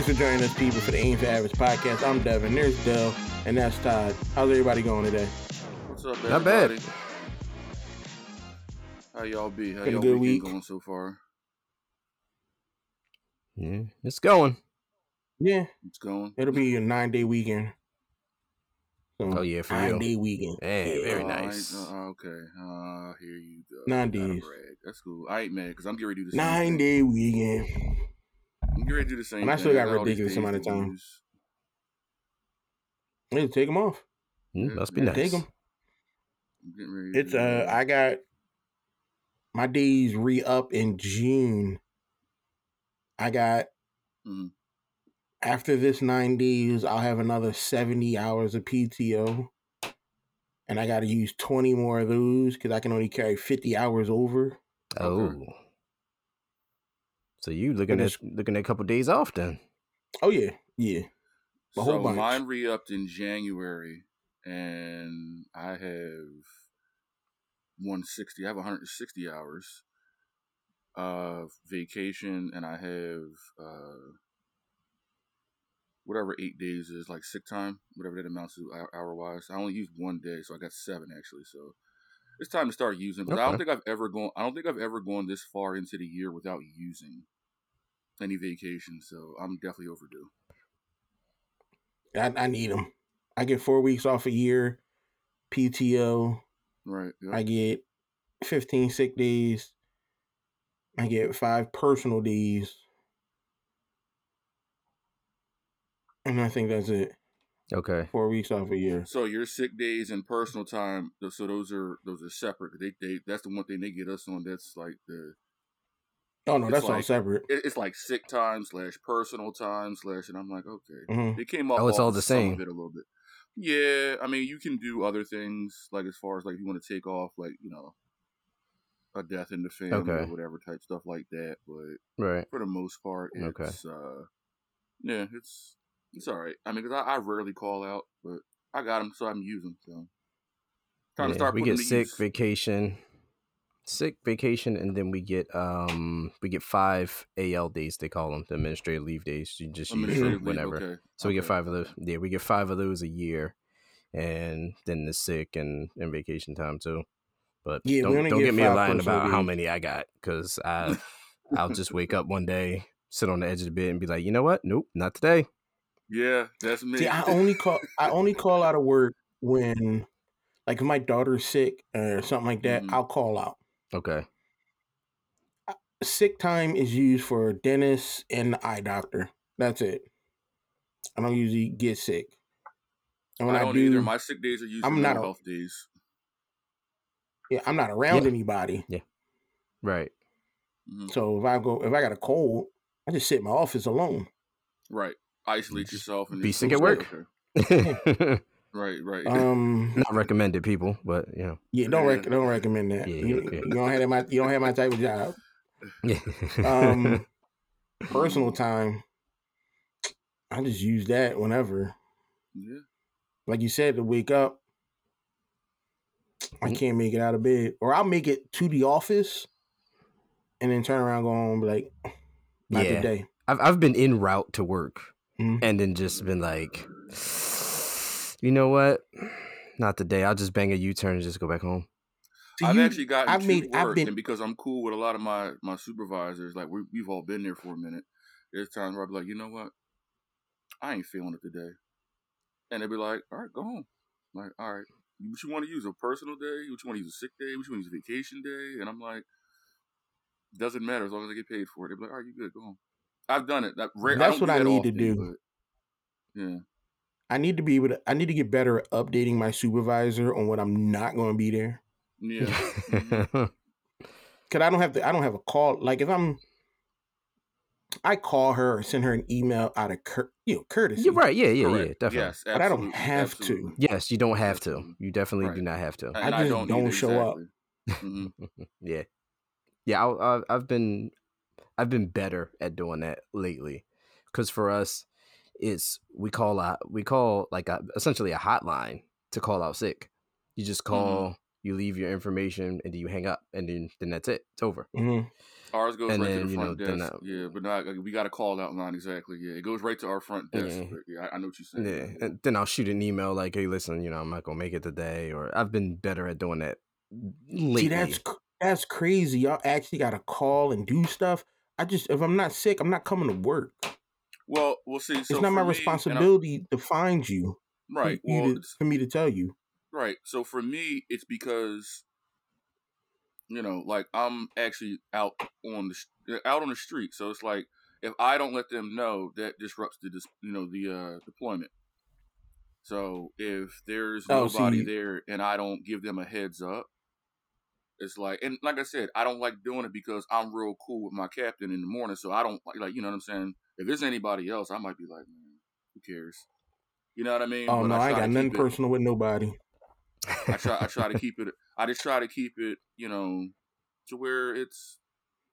Thanks for joining us, people, for the Aim for Average podcast. I'm Devin. There's Dell, and that's Todd. How's everybody going today? What's up, Not bad. How y'all be? How Been y'all good weekend week. going so far? Yeah, it's going. Yeah, It's going. it'll be a nine day weekend. So, Oh, yeah, for nine real. day weekend. Hey, very Oh, I nice. uh, okay. Uh, here you go. Nine Gotta days. That's cool. I ain't mad because I'm getting ready to do the same Nine day weekend. I'm getting to do the same And I still got all these ridiculous amount of time. use. Hey, take them off. Mm, must be Yeah, nice. Take them. I'm getting ready. It's to, uh, I got my days re up in June. I got Mhm. after this nine days, I'll have another seventy hours of PTO, and I got to use twenty more of those because I can only carry fifty hours over. Oh, Okay. So you looking at looking at a couple days off then? Oh yeah, yeah. a so bunch. mine re-upped in January, and I have 160. I have 160 hours of vacation, and I have uh, whatever eight days is like sick time, whatever that amounts to hour wise. I only used one day, so I got seven actually. So it's time to start using. But I don't think I've ever gone. I don't think I've ever gone this far into the year without using any vacation. So I'm definitely overdue. I, I need them. I get four weeks off a year, PTO. Right. I get fifteen sick days. I get five personal days, and I think that's it. Okay. Four weeks off a year. So your sick days and personal time, so those are those are separate. They they that's the one thing they get us on. That's like the Oh no, It's that's all separate. it, it's like sick time slash personal time slash, and I'm like, okay, hmm they came up. Oh, it's all the some of same. It a little bit. Yeah, I mean, you can do other things like as far as like if you want to take off, like you know, a death in the family or whatever type stuff like that. But Right. for the most part, Okay. uh, yeah, it's it's all right. I mean, 'cause I, I rarely call out, but I got them, so I'm using. them. So time to Yeah, start we get sick use. vacation, sick vacation, and then we get um we get five AL days. They call them the administrative leave days. You just use them whenever. okay, So we get five of those. Yeah, we get five of those a year, and then the sick and, and vacation time too. But Yeah, don't, don't get get me a five line about how many I got because I I'll just wake up one day, sit on the edge of the bed, and be like, you know what? Nope, not today. Yeah, that's me. See, I only call I only call out of work when, like, if my daughter's sick or something like that. Mhm. I'll call out. Okay. Sick time is used for dentist and the eye doctor. That's it. I don't usually get sick. And when I I, don't do, either. My sick days are usually I'm not mental a- health days. yeah, I'm not around Yeah. anybody. Yeah. Right. Mhm. So if I go, if I got a cold, I just sit in my office alone. Right. Isolate Just yourself and be sick so at work. okay. Right, right. Um, not recommended, people, but you know. yeah, don't rec- don't recommend that. Yeah, you, yeah. you don't have my you don't have my type of job. Yeah. Um, personal time, I just use that whenever. yeah. Like you said, to wake up, I Mm. can't make it out of bed, or I'll make it to the office, and then turn around, and go home, and be like, not Yeah. today. I've I've been en route to work Mhm. and then just been like, you know what? Not today. I'll just bang a U turn and just go back home. So I've you- actually gotten I've to made- I've been- and because I'm cool with a lot of my my supervisors, like we we've all been there for a minute. There's times where I'll be like, you know what, I ain't feeling it today, and they'd be like, all right, go home. I'm like, all right, what you want to use a personal day? What you want to use a sick day? What you want to use a vacation day? And I'm like, doesn't matter as long as I get paid for it. They'll be like, all right, you good, go home. I've done it. That, rare, That's I what I that need to do. but, yeah. I need to be able to. I need to get better at updating my supervisor on what I'm not going to be there. Yeah. Mhm. Cause I don't have to. I don't have a call. Like if I'm, I call her or send her an email out of cur- you know courtesy. You're right. Yeah, yeah, yeah. Definitely. Yes, But I don't absolutely, have to. Yes, you don't have to. You definitely do not have to. And I just don't either, show up. exactly. Mhm. yeah, yeah. I, I, I've been, I've been better at doing that lately, because for us, it's we call out, we call like a, essentially a hotline to call out sick. You just call You leave your information and then you hang up, and then then that's it. It's over. hmm Ours goes And right then, to the front know, desk. yeah, but not we got a call out line exactly. Yeah, it goes right to our front desk. Yeah. Yeah, I, I know what you're saying. Yeah, and then I'll shoot an email like, "Hey, listen, you know, I'm not gonna make it today," or I've been better at doing that lately. See, that's that's crazy. Y'all actually got to call and do stuff. I just, if I'm not sick, I'm not coming to work. Well, we'll see. So it's not my me, responsibility to find you. for right. you Well, to- for me to tell you. Right. So for me, it's because, you know, like I'm actually out on the out on the street. So it's like if I don't let them know, that disrupts the you know the uh, deployment. So if there's Oh, nobody you- there and I don't give them a heads up, it's like and like I said, I don't like doing it because I'm real cool with my captain in the morning. So I don't like like you know what I'm saying. If there's anybody else, I might be like, man, who cares? You know what I mean? Oh But no, I, to got nothing personal with nobody. I try I try to keep it I just try to keep it, you know, to where it's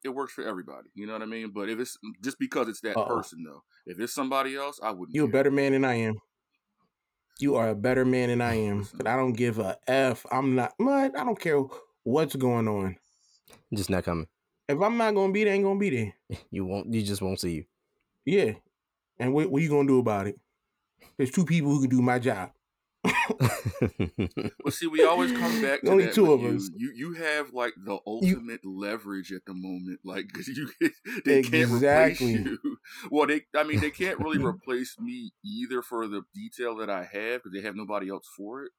it works for everybody. You know what I mean? But if it's mm, just because it's that Uh-oh. person though. If it's somebody else, I wouldn't You a better man than I am. You are a better man than I am. But I don't give a f. I'm not. What? I don't care what's going on. just not coming. If I'm not gonna be there, I ain't gonna be there. You won't. You just won't see you. Yeah. And what, what you gonna do about it? There's two people who can do my job. Well, see, we always come back to Only that two of you. us. You you have like the ultimate leverage at the moment, like 'cause you they can't replace you. Well, they I mean they can't really replace me either for the detail that I have because they have nobody else for it.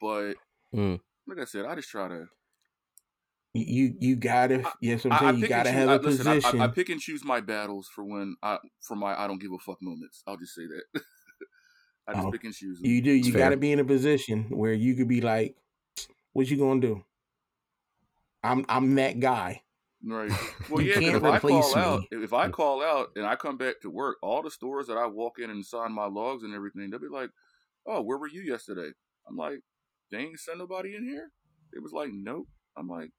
But Mm. like I said, I just try to You you, you gotta. Yes, I'm I, I saying you gotta choose- have I, a listen, I- position. I, I pick and choose my battles for when I for my I don't give a fuck moments. I'll just say that. I just Oh. pick and choose. Them. You do. You fair. got to be in a position where you could be like, "What you gonna do?" I'm I'm that guy. Right. Well, You yeah. 'cause can't if I replace call out, if I call out and I come back to work, all the stores that I walk in and sign my logs and everything, they'll be like, "Oh, where were you yesterday?" I'm like, "They ain't send nobody in here." It was like, "Nope." I'm like,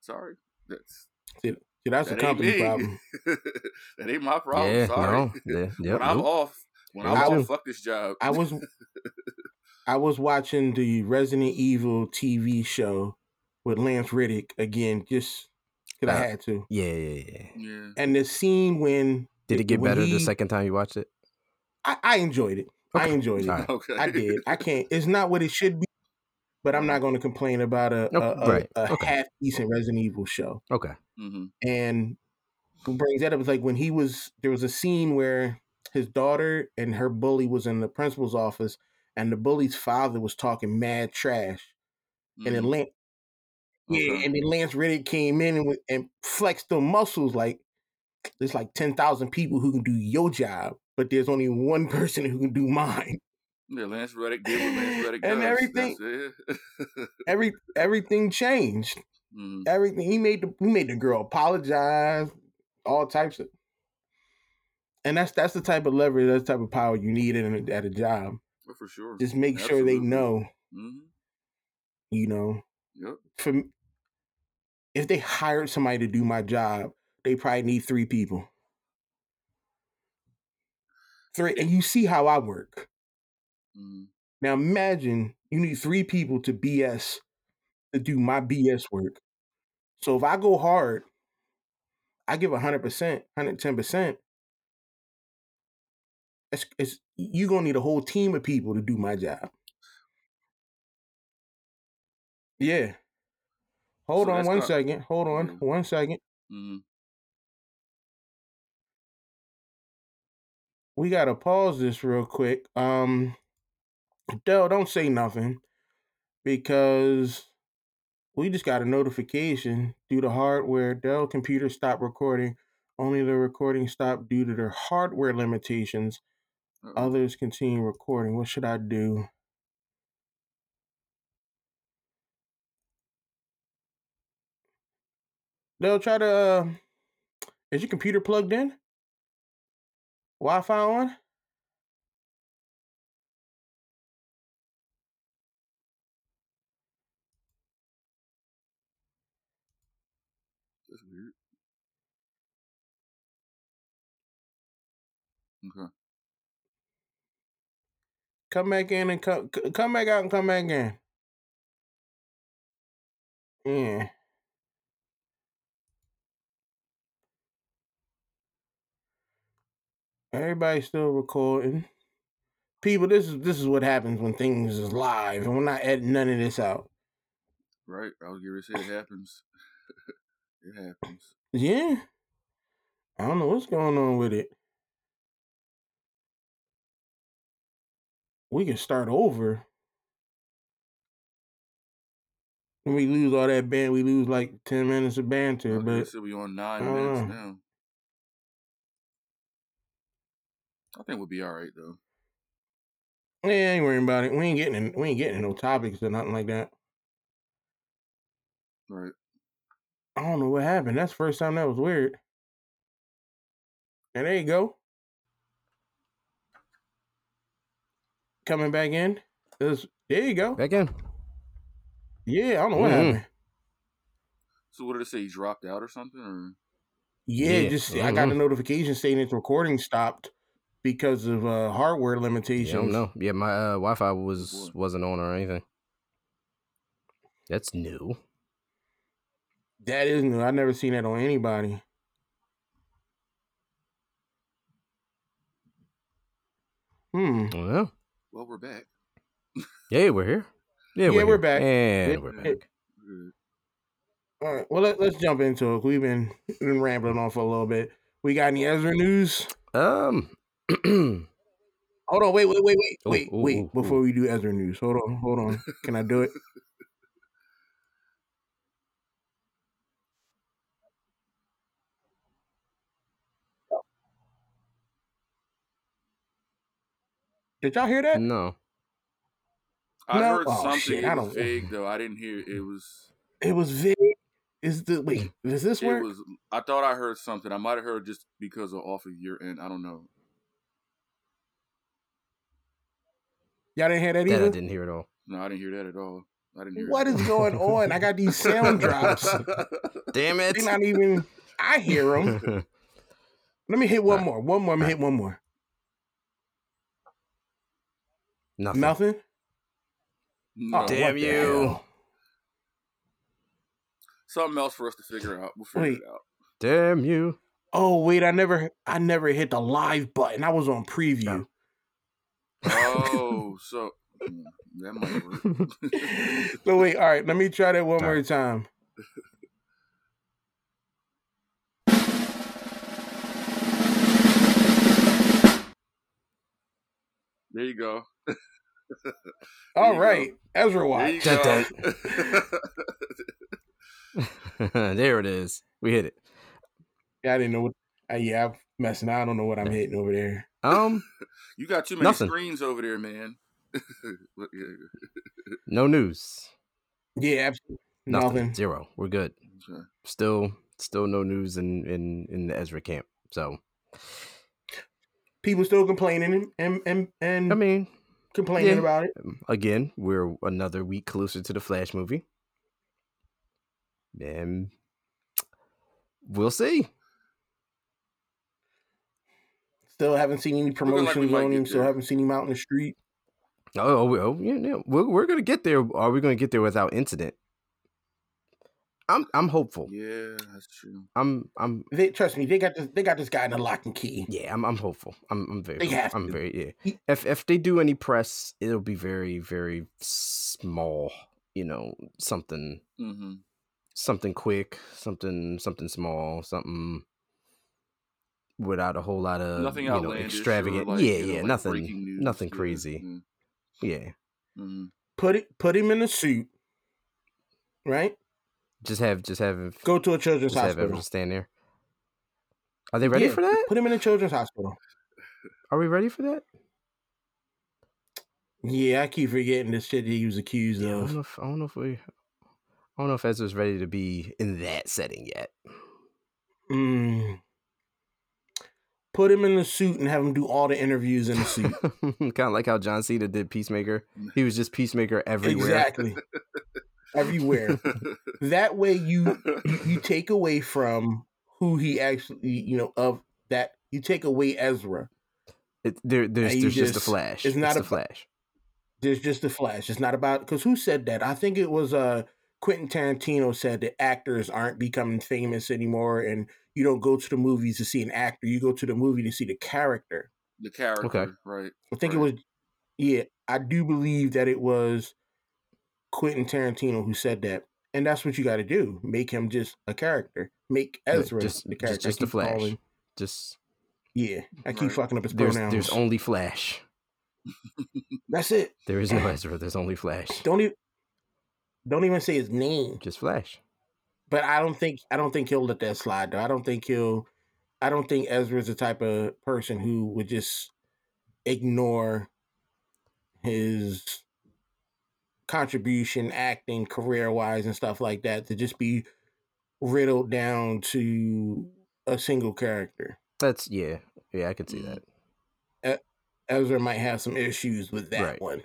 "Sorry, that's See, that's a that ain't company problem. that ain't my problem. yeah. Sorry. No. Yeah. Yep. when I'm nope. off, when Me I'm too. off, fuck this job. I was I was watching the Resident Evil TV show with Lance Reddick again, just because I Uh, had to. Yeah. Yeah. Yeah. yeah. And the scene when Did it get better he- the second time you watched it? I, I enjoyed it. I enjoyed it. All right. Okay. I did. I can't. It's not what it should be, but I'm not going to complain about a Nope, a, a, right. a Okay. half decent Resident Evil show. Okay. hmm And what brings that up is like when he was there was a scene where his daughter and her bully was in the principal's office, and the bully's father was talking mad trash, and then Lance, yeah, Mm-hmm. And then Lance Reddick came in and and flexed the muscles like there's like ten thousand people who can do your job, but there's only one person who can do mine. Yeah, Lance Reddick did what Lance Reddick And everything- Every everything changed. Mhm. Everything he made the he made the girl apologize, all types of. And that's that's the type of leverage, that's the type of power you need in a, at a job. Well, for sure. Just make sure they Absolutely. know, hmm you know, Yep. for if they hired somebody to do my job, they probably need three people. Three, and you see how I work. Hmm Now imagine you need three people to BS to do my BS work. So if I go hard, I give hundred percent, hundred ten percent. It's, it's you're gonna need a whole team of people to do my job. Yeah. Hold So on one not- second. Hold on Yeah. one second. hmm We gotta pause this real quick. Um, Dell, don't say nothing because we just got a notification due to hardware. Dell computer stopped recording. Only the recording stopped due to their hardware limitations. Uh-oh. Others continue recording. What should I do? Dell, try to. Uh, is your computer plugged in? Wi-Fi on? That's weird. Okay. Come back in and come come back out and come back in. Yeah. Everybody's still recording. People, this is this is what happens when things is live, and we're not editing none of this out. Right. I was going to say it happens. it happens. Yeah. I don't know what's going on with it. We can start over. When we lose all that band, we lose like ten minutes of banter. Oh, was gonna But say we on nine I minutes now. I think we'll be all right though. Yeah, ain't worrying about it. We ain't getting in, we ain't getting in no topics or nothing like that. Right. I don't know what happened. That's the first time that was weird. And there you go. Coming back in. There's- there you go. Back in. Yeah, I don't know what Mhm. happened. So what did it say? He dropped out or something? Or Yeah, Yeah, just I got a mhm. notification saying its recording stopped because of uh, hardware Yeah, I limitations. don't know. Yeah, my uh, Wi-Fi was wasn't on or anything. That's new. That is new. I've never seen that on anybody. Hmm. I don't know. Well, we're back. Yeah, we're here. Yeah, Yeah, we're, we're here. back. And Yeah, we're yeah. back. Good. All right. Well, let, let's jump into it. We've been, been rambling on for a little bit. We got any Ezra news? Um. Hold on. Wait, wait, wait, wait, Ooh, wait, ooh, wait. ooh, Before ooh. we do Ezra news, hold on, hold on. Can I do it? Did y'all hear that? no. I No? heard Oh, something. shit, I don't- vague though. I didn't hear. It was. It was vague. Is the wait? Does this It work? was. I thought I heard something. I might have heard just because of off of your end. I don't know. Y'all didn't hear that That I either. didn't hear it at all. No, I didn't hear that at all. I didn't hear. What it. is going on? I got these sound drops. Damn it. They're not even. I hear them. Let me hit one Alright. more. One more. Let me hit one more. Nothing. Nothing. No. Oh, Damn you. hell? Something else for us to figure out. We'll figure Wait. it out. Damn you. Oh wait, I never, I never hit the live button. I was on preview. Oh, so mm, that might work. so wait, all right. Let me try that one All more right. time. there you go. All you go. right, Ezra There Watch. you go. there it is. We hit it. Yeah, I didn't know what. Uh, yeah, I'm messing. I don't know what I'm hitting over there. Um, you got too many Nothing. screens over there, man. No news. Yeah, absolutely Nothing. nothing. Zero. We're good. Okay. Still, still no news in in in the Ezra camp. So, People still complaining and and and I mean, complaining yeah. about it. again, we're another week closer to the Flash movie, and we'll see. Still haven't seen any like we promotions might on him. Still haven't seen him out in the street. Oh, oh, oh yeah, yeah. We're, we're gonna get there. Are we gonna get there without incident? I'm I'm hopeful. Yeah, that's true. I'm I'm They trust me. They got this. They got this guy in the lock and key. yeah. I'm I'm hopeful. I'm I'm very. They hopeful. have I'm to. very yeah. If if they do any press, it'll be very very small. You know, something Mm-hmm. something quick, something something small, something without a whole lot of Nothing you know outlandish. extravagant. Like, yeah, you know, yeah, like nothing breaking news. nothing Yeah, crazy. yeah. Yeah, Mhm. Put it. Put him in a suit. Right. Just have just have Go to a children's just have hospital. everyone stand there. Are they ready Yeah, for that? Put him in a children's hospital. Are we ready for that? Yeah, I keep forgetting the shit that he was accused Yeah, I don't of. know if I don't know if we I don't know if Ezra's ready to be in that setting yet. Mm. Put him in the suit and have him do all the interviews in the suit. kind of like how John Cena did Peacemaker. He was just Peacemaker everywhere. exactly. Everywhere. That way you, you you take away from who he actually you know of that you take away Ezra. It, there, there's there's just, just- a flash. it's not the a- flash. There's just the flash. It's not about because who said that? I think it was uh Quentin Tarantino said that actors aren't becoming famous anymore, and you don't go to the movies to see an actor; you go to the movie to see the character. The character, Okay. right? I think it was, yeah, I do believe that it was Quentin Tarantino who said that, and that's what you got to do: make him just a character, make Ezra just- the character. I just the Flash. calling- Just yeah, I keep Right. fucking up his there's pronouns. there's only Flash. that's it. There is no Ezra. There's only Flash. Don't even don't even say his name. Just Flash. But I don't think I don't think he'll let that slide though. I don't think he'll I don't think Ezra's the type of person who would just ignore his contribution acting career wise and stuff like that to just be riddled down to a single character. That's yeah, yeah. I could see that. Ezra might have some issues with that Right. one.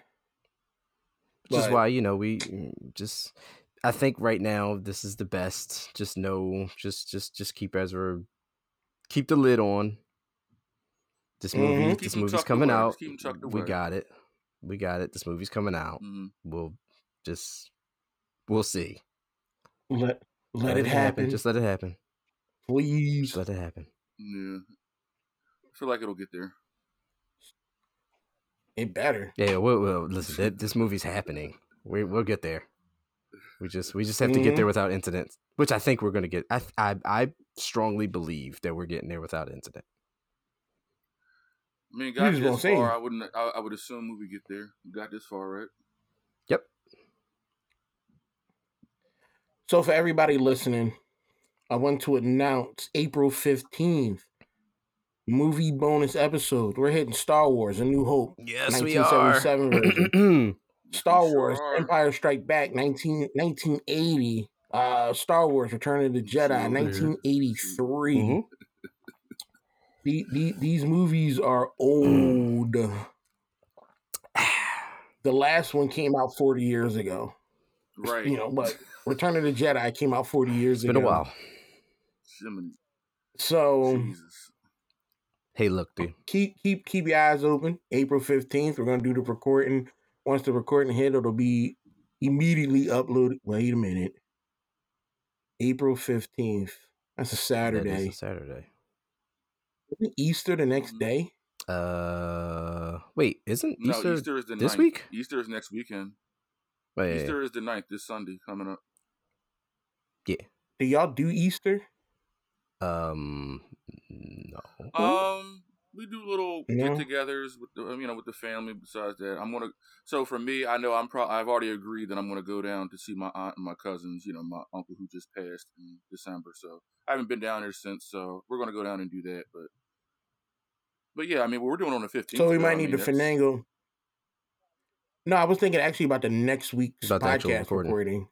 Which is why you know we mm, just. I think right now this is the best. Just know, just just just keep Ezra, keep the lid on. This movie, Mhm. This him movie's coming away, out. just keep him tucked We got it. We got it. This movie's coming out. Mhm. We'll just, we'll see. Let let it happen. Just let it happen. please. Just let it happen. Yeah, I feel like it'll get there. It better. Yeah, well, well listen, th- this movie's happening. We we'll get there. We just we just have to get there without incident, which I think we're gonna get. I I I strongly believe that we're getting there without incident. I mean, You got just won't this say. far. I wouldn't. I, I would assume we would get there. We got this far, right? Yep. So for everybody listening, I want to announce April 15th, movie bonus episode. We're hitting Star Wars, A New Hope. Yes, we are. 1977. Star sure Wars, are. Empire Strike Back, 19, 1980. Uh, Star Wars, Return of the Jedi, 1983. Mhm. The, the, these movies are old. Mm. the last one came out 40 years ago. Right. You know, but Return of the Jedi came out 40 years It's been a ago. while. So Jesus. Hey, look, dude. keep keep keep your eyes open. April 15th, we're gonna do the recording. Once the recording hit, it'll be immediately uploaded. Wait a minute. April 15th. That's a Saturday. That is Saturday. a Saturday. Isn't Easter the next Mhm. day? Uh, wait, isn't No, Easter? Easter, is the this 9th. week? Easter is next weekend. Wait, Easter is the 9th, this Sunday coming up. Yeah. Do y'all do Easter? um, no. Um, we do little No. get-togethers with the, um, you know with the family. Besides that, I'm gonna. So for me, I know I'm. Pro- I've already agreed that I'm gonna go down to see my aunt and my cousins. You know, my uncle who just passed in December. So I haven't been down there since. So we're gonna go down and do that. But, but yeah, I mean, we're doing on the 15th. So we though. might I need mean, to finagle. No, I was thinking actually about the next week's About the actual podcast recording. recording.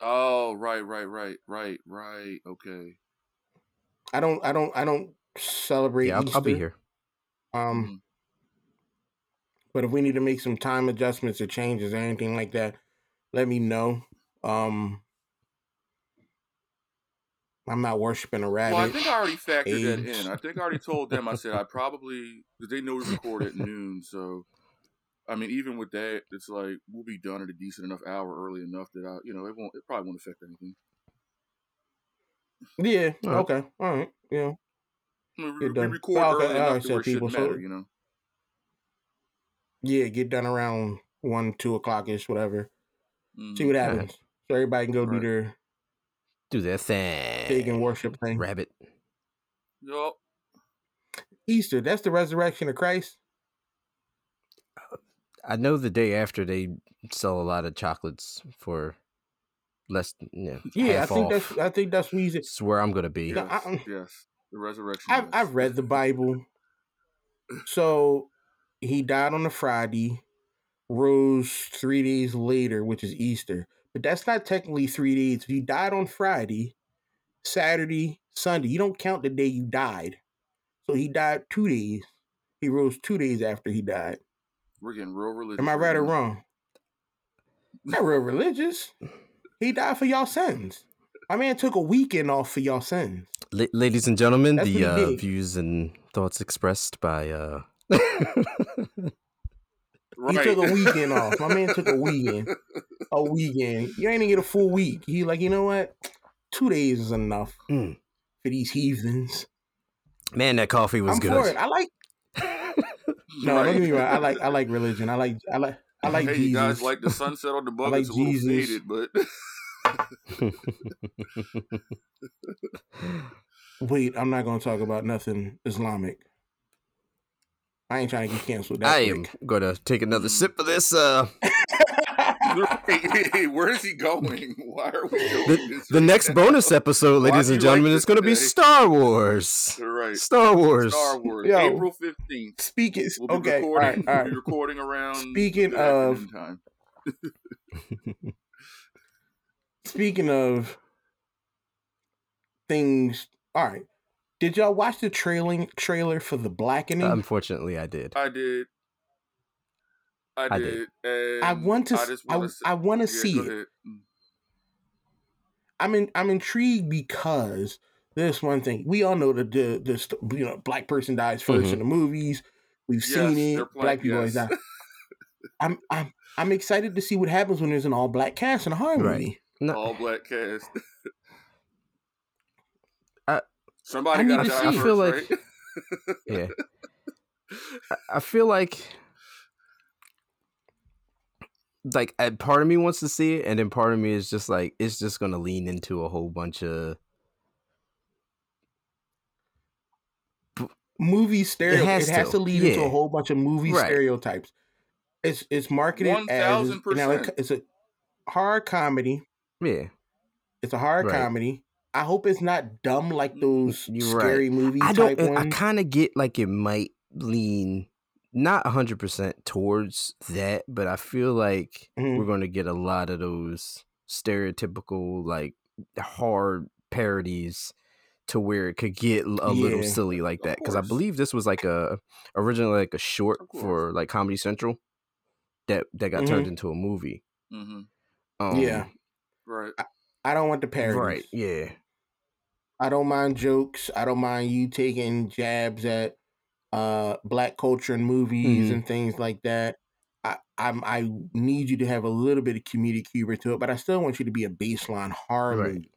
Oh, right, right, right, right, right. Okay. I don't I don't I don't celebrate Yeah, I'll, Easter. I'll be here. Um Mhm. But if we need to make some time adjustments or changes or anything like that, let me know. Um, I'm not worshiping a rabbit. Well, I think I already factored that in. I think I already told them. I said I probably because they know we record at noon. So, I mean, even with that, it's like we'll be done at a decent enough hour early enough that I, you know, it won't. It probably won't affect anything. yeah. All right. Okay. All right. Yeah. I mean, we, Get done. record Oh, okay, early all enough right, to where it shouldn't people, so- matter. You know. Yeah. Get done around one, two o'clock ish, whatever. See Mhm. what All right. happens. So everybody can go Right. do their Do their thing. pagan worship thing. Rabbit. Yup. Easter. That's the resurrection of Christ. I know the day after they sell a lot of chocolates for less. Yeah, Yeah, half I think off. that's. I think that's Weezy. It's where I'm gonna be. Yes. I- yes. The resurrection. I've. I've read the Bible. So he died on a Friday, rose three days later, which is Easter. But that's not technically three days. If you died on Friday, Saturday, Sunday, you don't count the day you died. So he died two days. He rose two days after he died. We're getting real religious. Am I right or wrong? Not real religious. He died for y'all sins. My man took a weekend off for y'all sins. La- ladies and gentlemen, That's the uh, views and thoughts expressed by uh, He took a weekend off. My man took a weekend. A weekend. You ain't even get a full week. He like, you know what? Two days is enough Mm. for these heathens. Man, that coffee was I'm good. for it. I like. No, Right. don't get me wrong. I like. I like religion. I like. I like. I like hey, Jesus. you guys like the sunset on the bug. like it's a little Jesus. faded, but Wait, I'm not gonna talk about nothing Islamic. I ain't trying to get canceled. That I am gonna take another sip of this. Uh, where is he going? Why are we doing the, this? the right next now? bonus episode, ladies and you like gentlemen, this is gonna be? Star Wars. Right. Star Wars. Star Wars, Yo. April fifteenth. Speaking. We'll be okay. All right. recording. We'll be recording around. Speaking of- time. Speaking of things. All right. Did y'all watch the trailing trailer for the Blackening? Unfortunately, I did. I did. I I did. did. I want to. I s- just I, want to. I want to yeah, see it. I'm in, I'm intrigued because there's one thing we all know that the the you know black person dies 1st Mhm. in the movies. We've Yes, seen it. black people always die. I'm I'm I'm excited to see what happens when there's an all black cast in a horror Right. movie. No, All black cast. I- Somebody I got to to see die. I feel like- right? yeah. I- I feel like like a part of me wants to see it, and then part of me is just like it's just gonna lean into a whole bunch of Movie stereo. It has has, to, to. lead into a whole bunch of movie Right. stereotypes. It's it's marketed as now. It's a hard comedy. Yeah. It's a horror Right. comedy. I hope it's not dumb like those You're right. scary movie I type don't. I kind of get like it might lean not hundred percent towards that, but I feel like Mhm. we're gonna get a lot of those stereotypical like hard parodies to where it could get l- a little silly like that because I believe this was like a originally like a short for like Comedy Central that that got turned into a movie. hmm Um, Yeah. Right. I don't want the parodies. right. Yeah, I don't mind jokes. I don't mind you taking jabs at uh black culture and movies Mhm. and things like that. I I'm, I need you to have a little bit of comedic humor to it, but I still want you to be a baseline horror Right. movie.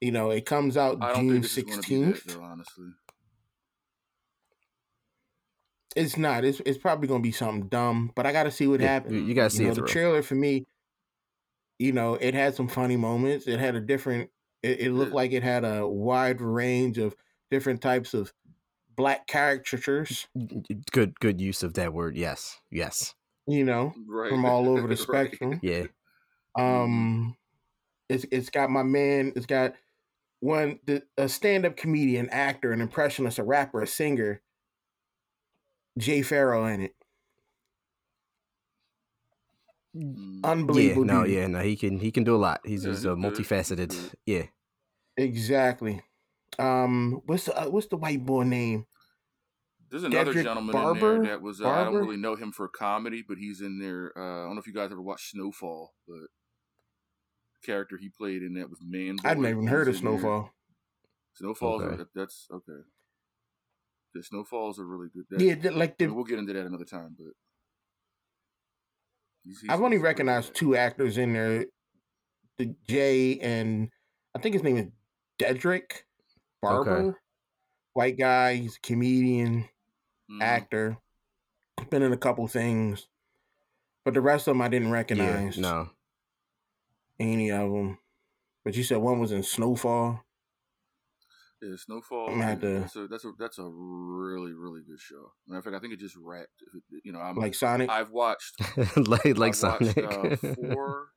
You know, it comes out I June think this is going to be that, sixteenth. Honestly. It's not. It's it's probably gonna be something dumb, but I got to see what Yeah, happens. you, you gotta see you know, it the trailer for me, you know, it had some funny moments. It had a different. It, it looked like it had a wide range of different types of black caricatures. good, good use of that word. Yes, yes. You know, Right. from all over the spectrum. Yeah. Um, it's it's got my man. It's got one the, a stand up comedian, actor, an impressionist, a rapper, a singer. Jay Pharoah in it. Mm. Yeah, no, dude. yeah, no, he can he can do a lot. He's Yeah, he's he a multifaceted. Yeah. Exactly. Um, what's the uh, what's the white boy name? There's another Dedrick gentleman Barber? in there that was. Uh, I don't really know him for comedy, but he's in there. Uh, I don't know if you guys ever watched Snowfall, but the character he played in that was Man. I'd Boy. never even heard of He's in there. Snowfall. Snowfall's Okay. a, that's okay. The Snowfalls are really good. That, Yeah, the- like I the mean, we'll get into that another time, but he's- he's- I've only recognized two actors in there, the Jay and I think his name is Dedrick Barber. White guy, he's a comedian, Mhm. actor. Been in a couple things, but the rest of them I didn't Yeah. recognize. No. any of them. But you said one was in Snowfall. Yeah, Snowfall. Have to- That's a that's a that's a really really good show. Matter of fact, I think it just wrapped. You know, I'm Like Sonic. I've watched like like I've watched, uh, four.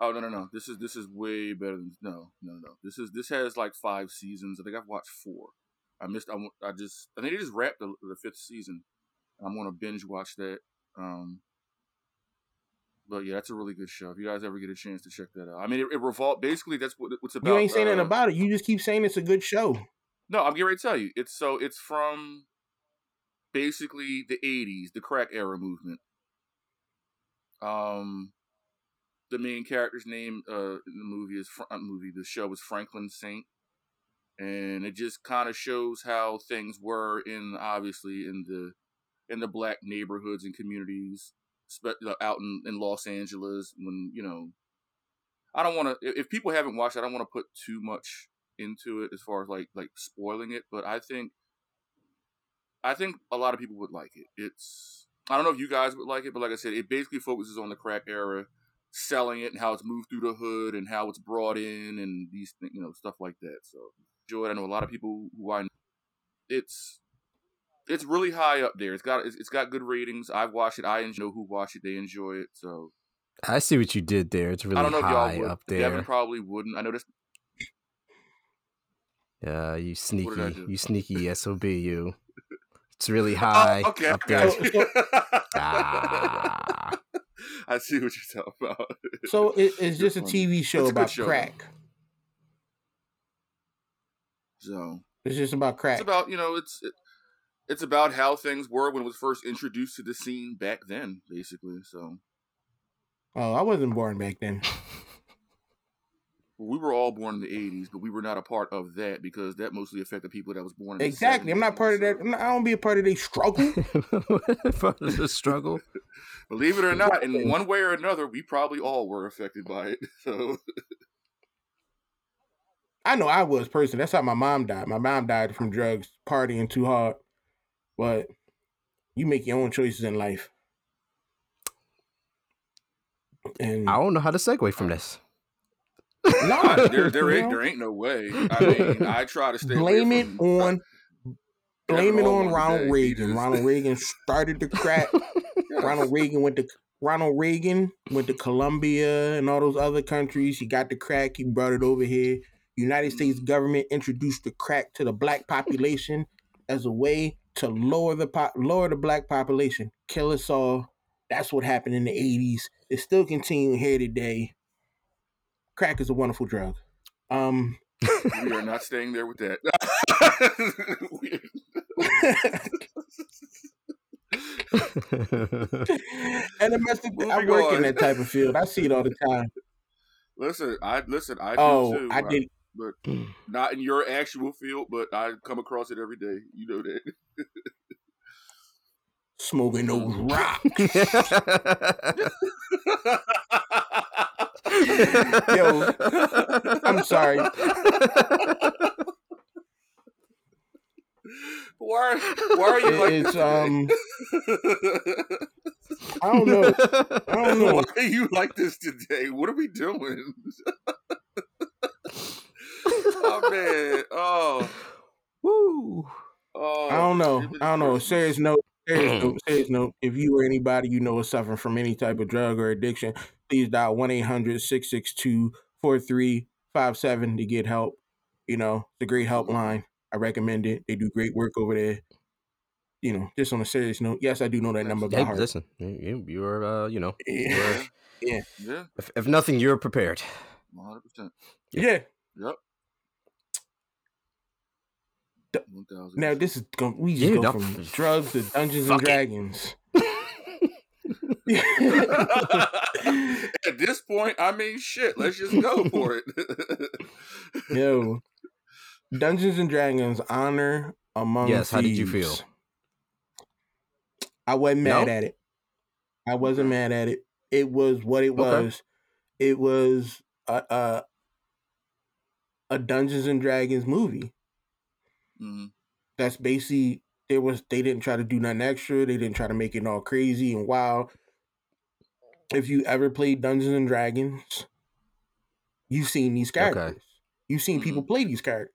Oh no no no! This is this is way better than no no no. This is this has like five seasons. I think I've watched four. I missed. I, I just I think they just wrapped the, the fifth season. I'm gonna binge watch that. Um, but yeah, that's a really good show. If you guys ever get a chance to check that out, I mean, it, it revolves. Basically, that's what what's about. you ain't saying nothing uh, about it. You just keep saying it's a good show. no, I'm getting ready to tell you. It's so it's from basically the '80s, the crack era movement. Um, the main character's name uh in the movie is uh, movie. The show is Franklin Saint, and it just kind of shows how things were in obviously in the in the black neighborhoods and communities, out in, in Los Angeles. When you know, I don't want to. If people haven't watched, I don't want to put too much into it as far as like like spoiling it. But I think, I think a lot of people would like it. It's I don't know if you guys would like it, but like I said, it basically focuses on the crack era, selling it and how it's moved through the hood and how it's brought in and these you know stuff like that. So enjoy it. I know a lot of people who I know, it's it's really high up there. It's got it's, it's got good ratings. I've watched it. I know who watched it. They enjoy it. So I see what you did there. It's really I don't know if high y'all would. up Devin there. probably wouldn't. I noticed. this. Yeah, you sneaky, you sneaky sob. You. It's really high Oh, okay. up I there. Ah. I see what you're talking about. So it, it's just a. TV show It's about show, crack. So It's just about crack. it's about you know it's it, it's about how things were when it was first introduced to the scene back then, basically. So oh, I wasn't born back then. we were all born in the '80s, but we were not a part of that because that mostly affected people that was born in the Exactly. I'm not part of that. I'm not, I don't be a part of their struggle. Part of the struggle. Believe it or not, in one way or another, we probably all were affected by it. So I know I was personally. That's how my mom died. My mom died from drugs, partying too hard. But you make your own choices in life. And I don't know how to segue from this. no, I- there, there, ain't, there ain't no way. I mean, I try to stay. away blame it from- on blame it on on Ronald day. Reagan. Just- Ronald Reagan started the crack. Yeah. Ronald Reagan went to Ronald Reagan went to Colombia and all those other countries. He got the crack. He brought it over here. United States government introduced the crack to the black population as a way to lower the po- lower the black population, kill us all. That's what happened in the eighties. It's still continuing here today. Crack is a wonderful drug. Um, we are not staying there with that. And domestic, I work in that type of field. I see it all the time. listen, I listen. I do Oh, too. I did. But not in your actual field. But I come across it every day. You know that. Smoking those rocks. Yo, I'm sorry. Why? Why are you It- like it's this um. I don't know. I don't know. Why are you like this today? What are we doing? Oh man! Oh, Woo. oh! I don't know. I don't know. Christmas. Serious note. Serious note. Serious note. If you or anybody you know is suffering from any type of drug or addiction, please dial 1 800 662 4357 to get help. You know, it's a great helpline. I recommend it. They do great work over there. You know, just on a serious note, yes, I do know that number by Hey, heart. listen, you, you- you're, uh, you know, Yeah. Yeah, yeah, if, if nothing, you're prepared. one hundred percent. yeah. Yep. D- Now this is going we just Yeah, go from f- drugs to Dungeons and. Dragons. At this point, I mean, shit. Let's just go for it. Yo, Dungeons and Dragons honor among Yes, how did you feel? I wasn't mad No? at it. I wasn't mad at it. It was what it Okay. was. It was a, a a Dungeons and Dragons movie. Mhm. That's basically there was they didn't try to do nothing extra. They didn't try to make it all crazy and wild. If you ever played Dungeons and Dragons, you've seen these characters. You've seen people play these characters.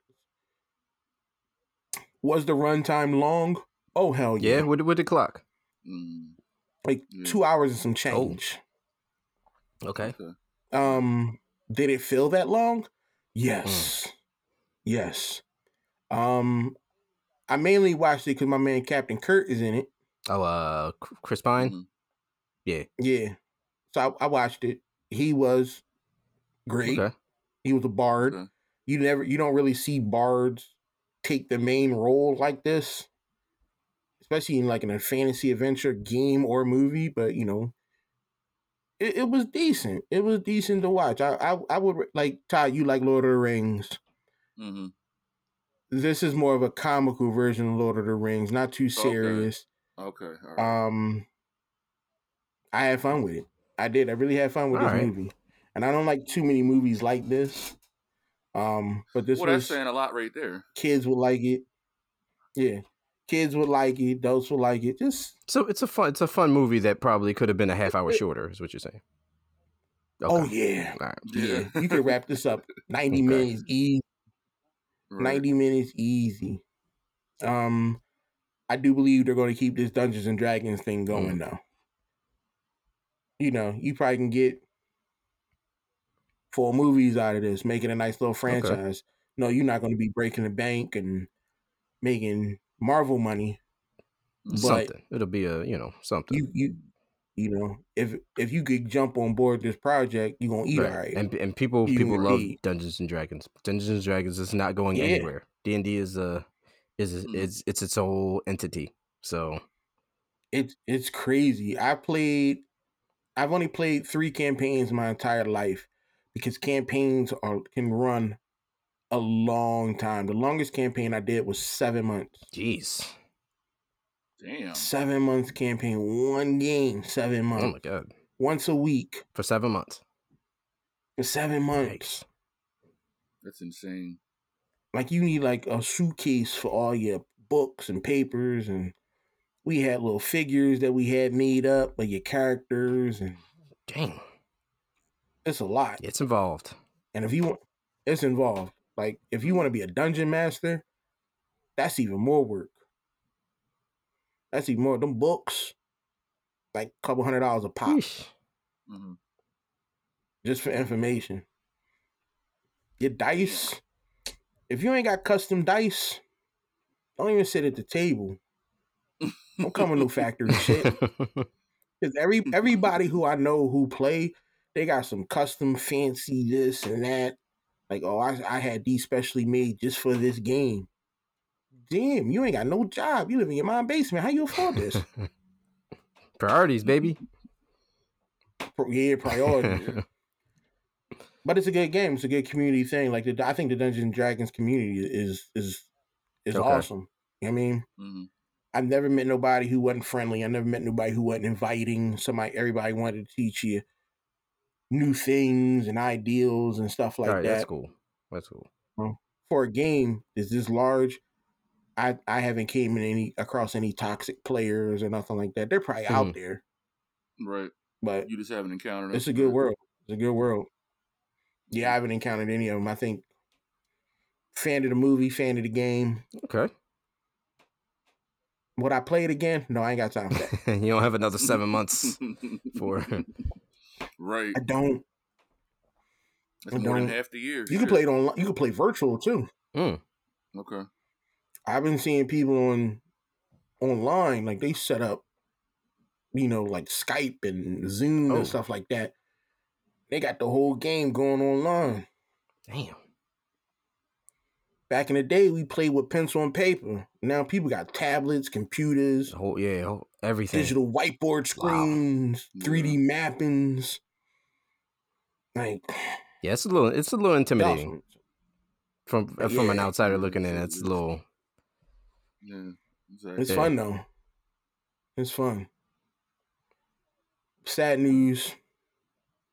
Was the runtime long? Oh hell yeah! Yeah, with, with the clock. Mm, like Yeah. two hours and some change. Okay. okay. Um, did it feel that long? Yes, yes. Um, I mainly watched it because my man Captain Kirk is in it. Oh, uh, Chris Pine. Mhm. Yeah. Yeah, so I, I watched it. He was great. Okay. He was a bard. Okay. You never, you don't really see bards take the main role like this, especially in like in a fantasy adventure game or movie. But you know, it, it was decent. It was decent to watch. I, I, I would like Todd. You like Lord of the Rings. Mhm. This is more of a comical version of Lord of the Rings, not too serious. Okay. All right. Um, I had fun with it. I did. I really had fun with All this right. movie, and I don't like too many movies like this. Um, but this well, that's was saying a lot right there. kids would like it. Yeah, kids would like it. Adults would like it. Just So it's a fun it's a fun movie that probably could have been a half hour shorter, is what you're saying. oh yeah, All right. yeah. you could wrap this up ninety Okay. minutes easy. Right. 90 minutes easy. Um, I do believe they're going to keep this Dungeons and Dragons thing going though. You know, you probably can get four movies out of this, making a nice little franchise. No, you're not going to be breaking the bank and making Marvel money. But something. It'll be a you know something. you you you know, if if you could jump on board this project, you're gonna eat Right. all right. And and people You people love indeed. Dungeons and Dragons. Dungeons and Dragons is not going Yeah. anywhere. D and D is a is Mm. is it's its whole entity. So it's it's crazy. I played I've only played three campaigns my entire life because campaigns are can run a long time. The longest campaign I did was seven months. jeez. Damn. Seven months campaign, one game, seven months. Oh my god. Once a week For seven months. for seven months. Yikes. That's insane. Like you need like a suitcase for all your books and papers and we had little figures that we had made up of your characters and Dang. it's a lot. It's involved. And if you want, it's involved. Like if you want to be a dungeon master, that's even more work. That's even more. Them books, like a couple hundred dollars a pop, Yeesh. hmm just for information. Your dice. If you ain't got custom dice, don't even sit at the table. Don't come with no factory shit. Because every everybody who I know who play, they got some custom fancy this and that. Like, oh, I, I had these specially made just for this game. Damn, you ain't got no job. You live in your mom's basement. How you afford this? Priorities, baby. Pro- yeah, priority. but it's a good game. It's a good community thing. Like the, I think the Dungeons and Dragons community is is is Okay. awesome. You know what I mean, hmm I've never met nobody who wasn't friendly. I never met nobody who wasn't inviting. Somebody, everybody wanted to teach you new things and ideals and stuff like All right, that. that's cool. That's cool. For a game that's this large, I I haven't came in any across any toxic players or nothing like that. They're probably Mm-hmm. out there, Right. but You just haven't encountered them. it's a good world. It's a good world. Yeah, I haven't encountered any of them. I think fan of the movie, fan of the game. Okay. Would I play it again? No, I ain't got time for that. you don't have another seven months for right. I don't. That's I more than don't- half the year. You can play it on. You can play virtual too. Mm. Okay. I've been seeing people on online like they set up, you know, like Skype and Zoom Oh. and stuff like that. They got the whole game going online. Damn. Back in the day, we played with pencil and paper. Now people got tablets, computers, yeah, whole- everything. digital whiteboard screens, Yeah. 3D mappings. Like Yeah, it's a little it's a little intimidating from uh, from an outsider looking in. It's a little Yeah. Exactly. It's fun though. It's fun. Sad news.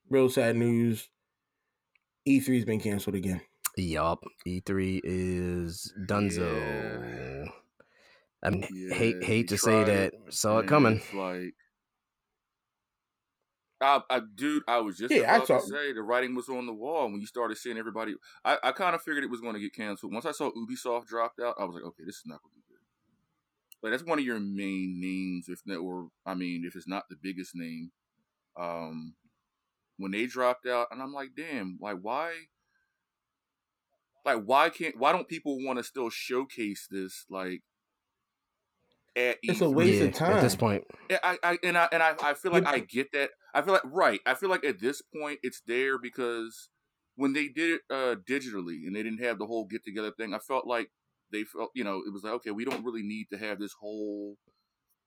Real sad news. E3's been canceled again. yup. E3 is Dunzo. I mean, hate Yeah, hate we to say that. Saw it coming. Like, I, I, dude, I was just Yeah, I about saw- to say the writing was on the wall when you started seeing everybody. I, I kind of figured it was going to get canceled. Once I saw Ubisoft dropped out, I was like, okay, this is not going to be good. Like that's one of your main names, if not, or I mean, if it's not the biggest name. Um, when they dropped out, and I'm like, damn, like why? Like why can't? Why don't people want to still showcase this? Like at It's a E3? waste yeah, of time. At this point, Yeah, I, I and I and I, I feel like I get that. I feel like right. I feel like at this point it's there because when they did it uh, digitally and they didn't have the whole get together thing, I felt like they felt you know it was like okay, we don't really need to have this whole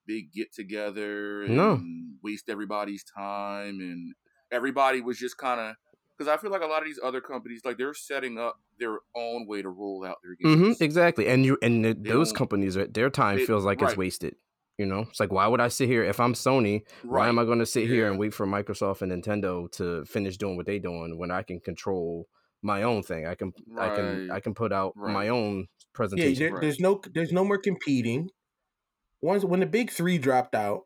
big get together and No. waste everybody's time and everybody was just kind of because I feel like a lot of these other companies like they're setting up their own way to roll out their games. Mm-hmm, exactly. And you and those companies, are, their time they- feels like it's wasted. You know, it's like why would I sit here if I'm Sony? Why am I going to sit here and wait for Microsoft and Nintendo to finish doing what they're doing when I can control my own thing? I can I can I can put out Right. my own Yeah, there, Right. there's no there's no more competing. Once when the big three dropped out,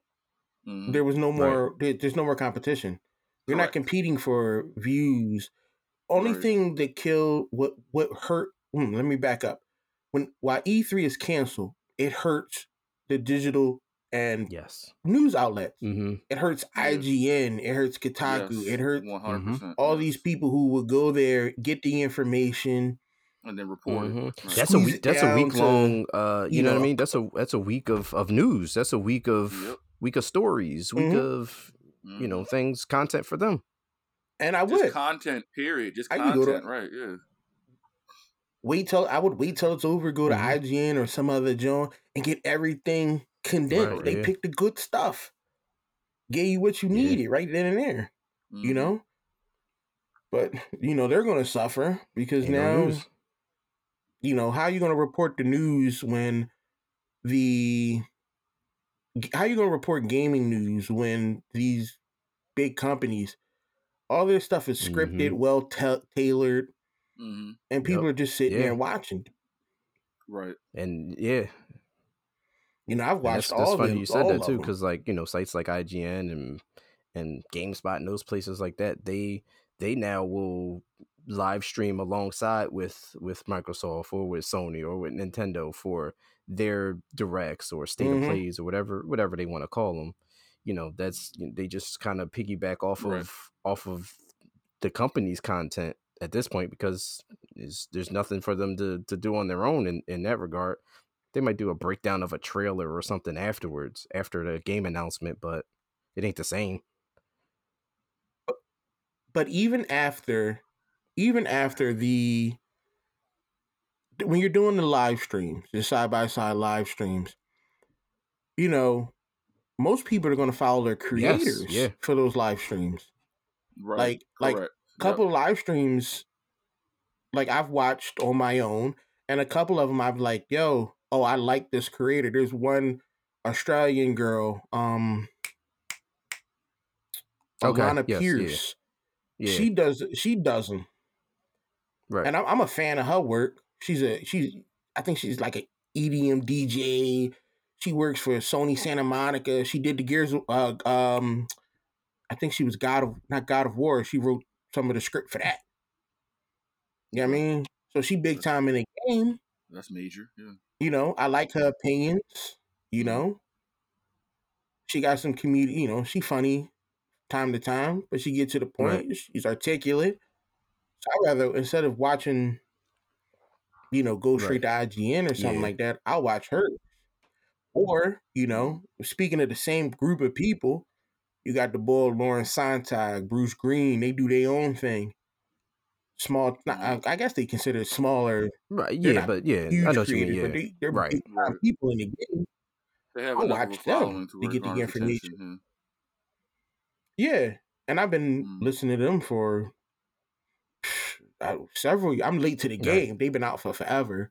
Mhm. there was no Right. more. There, there's no more competition. You're not competing for views. Only Right. thing that killed what what hurt. hmm, let me back up. When while E3 is canceled, it hurts the digital and Yes. news outlets. Mm-hmm. It hurts IGN. It hurts Kotaku. Yes. It hurts One hundred percent. all these people who would go there, get the information. And then report hmm. Right. That's a week. That's a down week to, long. Uh, you, you know, what I mean? That's a that's a week of of news. That's a week of Yep. week of stories. Week Mhm. of you Mhm. know things, content for them. And I just would content. Period. Just I can to- content. Right. Yeah. wait till I would wait till it's over, go to Mhm. IGN or some other joint and get everything condensed. Right, they yeah. picked the good stuff, gave you what you Yeah. needed right then and there. You Mhm. know, but you know they're going to suffer because Ain't now news. You know how are you going to report the news when the how are you going to report gaming news when these big companies all their stuff is scripted, Mhm. well ta- tailored, Mhm. and people Yep. are just sitting Yeah. there watching. Right. And yeah, You know, I've watched that's, that's all funny them, you said that too, because like you know sites like IGN and and GameSpot and those places like that, they they now will live stream alongside with with Microsoft or with Sony or with Nintendo for their directs or state Mhm. of plays or whatever whatever they want to call them. You know, that's they just kind of piggyback off Right. of off of the company's content at this point because there's, there's nothing for them to, to do on their own in, in that regard they might do a breakdown of a trailer or something afterwards after the game announcement, but it ain't the same. but even after even after the when you're doing the live streams the side by side live streams you know most people are going to follow their creators yeah. for those live streams Right. Like- like, a couple of live streams like i've watched on my own and a couple of them i've like yo oh i like this creator there's one australian girl um Okay, Alanah yes, yeah. Pearce. Yeah, She does she does them. Right. and I'm, I'm a fan of her work. She's a she's I think she's like a EDM DJ. She works for Sony Santa Monica. She did the Gears. of- Uh, um, I think she was God of not God of War. She wrote some of the script for that. You know what I mean? So she big time in the game. That's major. Yeah. You know, I like her opinions. You know, she got some community. You know, she funny time to time, but she get to the point. She's articulate. So I rather instead of watching, you know, go straight to IGN or something Yeah. like that, I'll watch her. Or you know, speaking of the same group of people, you got the boy Lawrence Sonntag, Bruce Greene. They do their own thing. Small, I, I guess they consider it smaller, right. Yeah, but yeah, I know what you mean. Yeah. But they, they're right. big people in the game. They have I'll enough of watch them following to, to get the garners information. attention, Yeah, and I've been Mm. listening to them for several. I'm late to the game. They've been out for forever,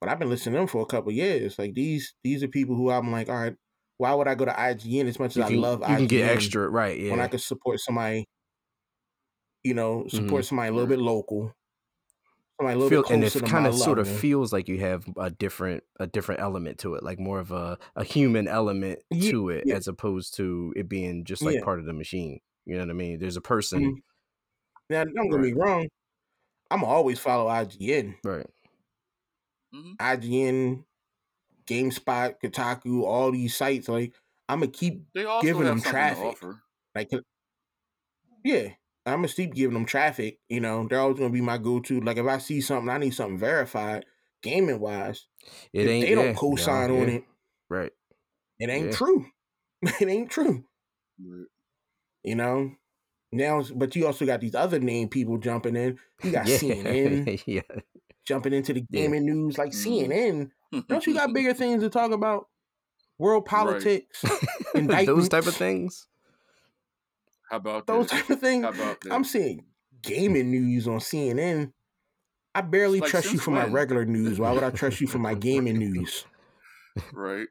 but I've been listening to them for a couple years. Like these, these are people who I'm like, all right, why would I go to IGN as much as I love you IGN can get extra, right? Yeah. when I Yeah, could support somebody, you know, support somebody a little bit local, somebody a little Feel, bit and it kind of sort of feels like you have a different a different element to it, like more of a, a human element Ye- to it, yeah. as opposed to it being just like Yeah. part of the machine. You know what I mean? There's a person, Mhm. Now, don't get me wrong, I'm always follow IGN. right? Mhm. IGN, GameSpot, Kotaku, all these sites. Like I'm gonna keep They also Giving have them traffic. to offer. like, 'cause- yeah, I'm gonna keep giving them traffic. You know, they're always gonna be my go-to. Like if I see something, I need something verified, gaming wise. It if ain't. they don't yeah, co-sign no, on yeah, it, right? it ain't Yeah. true. it ain't true. Right. You know. Now, but you also got these other name people jumping in. You got yeah, CNN yeah, jumping into the Yeah. gaming news, like Mhm. CNN. Don't you got bigger things to talk about? World politics, indictments. those type of things. How about those that? type of things. How about? I'm seeing gaming news on CNN. I barely Like, trust you since for my regular news. Why would I trust you for my gaming news? right.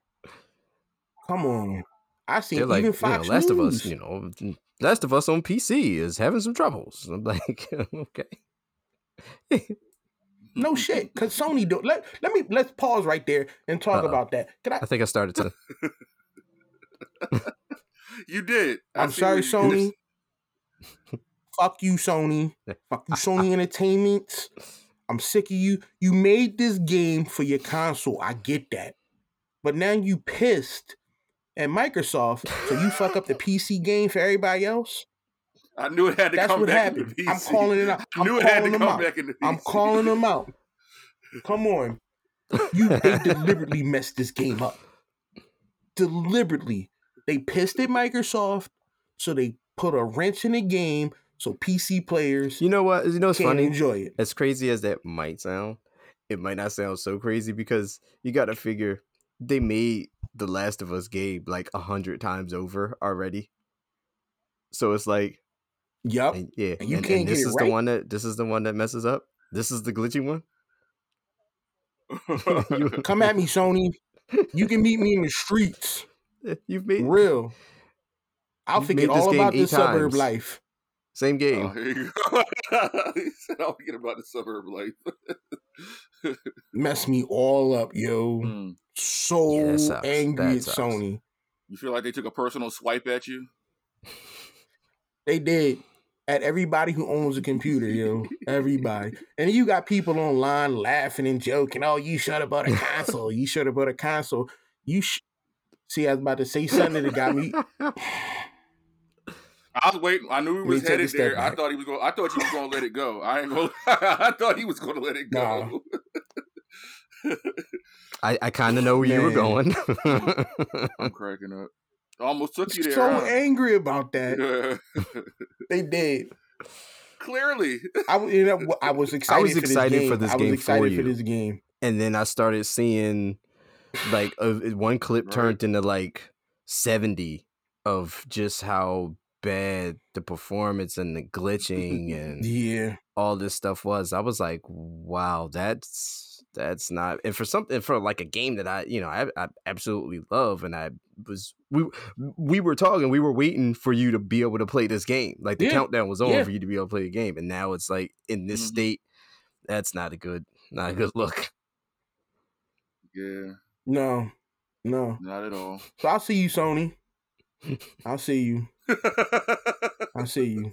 Come on. I see. They're like, even you know, Fox Last of Us, you know, Last of Us on PC is having some troubles. I'm like, okay. No shit, cause Sony do. Let let me let's pause right there and talk Uh-oh. about that. Can I? I think I started to. You did. I I'm sorry, what you did. Sony. Fuck you, Sony. Fuck you, Sony Entertainment. I'm sick of you. You made this game for your console. I get that, but now you pissed at Microsoft, so you fuck up the PC game for everybody else. I knew it had to That's come what back happened. into PC. I'm calling it out. I I'm knew it had to calling come out. back into PC. I'm calling them out. Come on. You they deliberately messed this game up. Deliberately. They pissed at Microsoft, so they put a wrench in the game so PC players You know what? You know what's funny? enjoy it. As crazy as that might sound, it might not sound so crazy because you got to figure they made the Last of Us game like a hundred times over already. So it's like, Yup. and- yeah, And you and, can't and get this it is right? the one that this is the one that messes up. This is the glitchy one. Come at me, Sony. You can meet me in the streets. You've made Real. I'll forget all about this suburb life. same Oh, game. go. he said, "I'll forget about the suburb life." Mess me all up, yo. Hmm. So Yeah, sucks. angry That at sucks. Sony. You feel like they took a personal swipe at you? They did. At everybody who owns a computer, yo. Everybody. And you got people online laughing and joking. Oh, you should have bought a console. You should have bought a console. You sh- See, I was about to say something that got me. I was waiting. I knew he was headed there. I thought he was going. I thought you was going to let it go. I ain't going. I thought he was going to let it go. I, I kind of know where you were going. I'm cracking up. Almost took you there. so huh? angry about that. They did. Clearly. I was, you know, I was excited. was for this game. for this I was game for excited you. for this game. and then I started seeing like a, one clip Right. turned into like 70 of just how bad the performance and the glitching and Yeah. all this stuff was. I was like, wow, that's that's not and for something for like a game that I, you know, I, I absolutely love and I was we we were talking, we were waiting for you to be able to play this game. Like the Yeah. countdown was on Yeah. for you to be able to play the game and now it's like in this Mhm. state that's not a good not a good look. Yeah. No. No. Not at all. So I'll see you, Sony. I'll see you. I'll see you.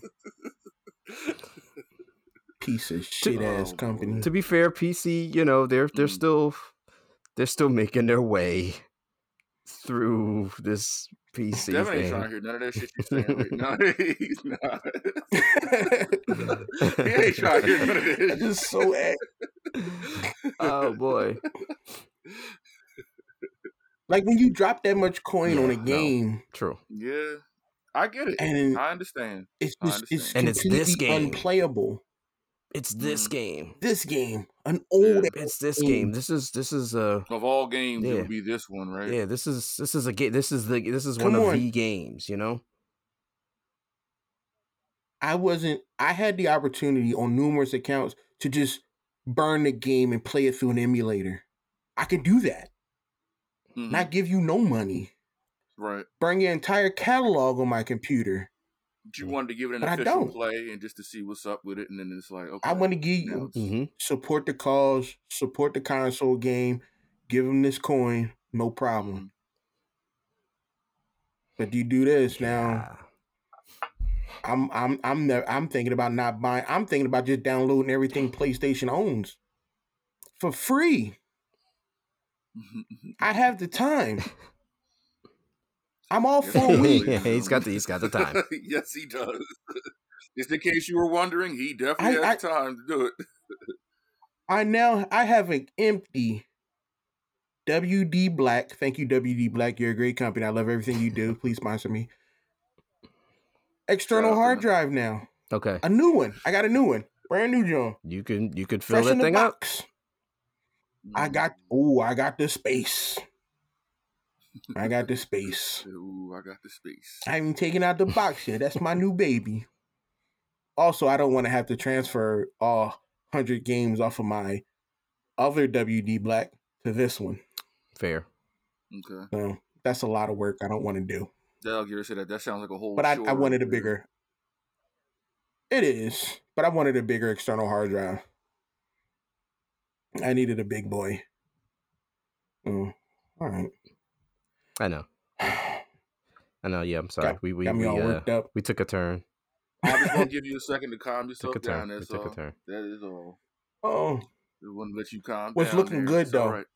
Piece of shit ass Oh, company. to be fair, PC, you know, they're they're Mm. still they're still making their way through this PC Devin ain't trying to hear none of that shit you're saying right now. He's not. he ain't trying to hear none of I'm this. just so angry. oh boy. Like when you drop that much coin on a Yeah, no. game, True. Yeah. I get it. and I understand. it's I just it's. And it's this completely game. unplayable. It's this Mm. game. This game, an old It's this Mm. game. This is this is a Of all games, it Yeah. would be this one, right? yeah, this is this is a game this is the this is Come one of the games, you know? I wasn't. I had the opportunity on numerous accounts to just burn the game and play it through an emulator. I could do that. Mhm. Not give you no money. right. Burn your entire catalog on my computer. But you wanted to give it an But I don't. play and just to see what's up with it, and then it's like, okay. I want to give you Mm-hmm. support the cause, support the console game, give them this coin, no problem. Mhm. But you do this now. I'm I'm I'm ne- I'm thinking about not buying. I'm thinking about just downloading everything PlayStation owns for free. I have the time. I'm all for a week. he's got the he's got the time. yes, he does. Just in case you were wondering, he definitely I- has time to do it. I now I have an empty WD Black. Thank you, WD Black. You're a great company. I love everything you do. Please sponsor me. External Shout hard drive now. Okay. A new one. I got a new one. Brand new John. You can you could fill Fresh that in the thing up. Box. I mm. got oh, I got the space. I got the space. Ooh, I got the space. I haven't taken out the box yet. That's my new baby. Also, I don't want to have to transfer all hundred games off of my other WD Black to this one. Fair. Okay. So that's a lot of work. I don't want to do. Dell Gear said that. That sounds like a whole. But I, I wanted a bigger. It is, but I wanted a bigger external hard drive. I needed a big boy. Mm, all right. I know. I know. Yeah, I'm sorry. Got- we we Got me we, all uh, up. we took a turn. I just want to give you a second to calm yourself Took a down. turn. We That's took all. a turn. That is all. Oh, Just want to let you calm What's down. looking there. good, It's though? right.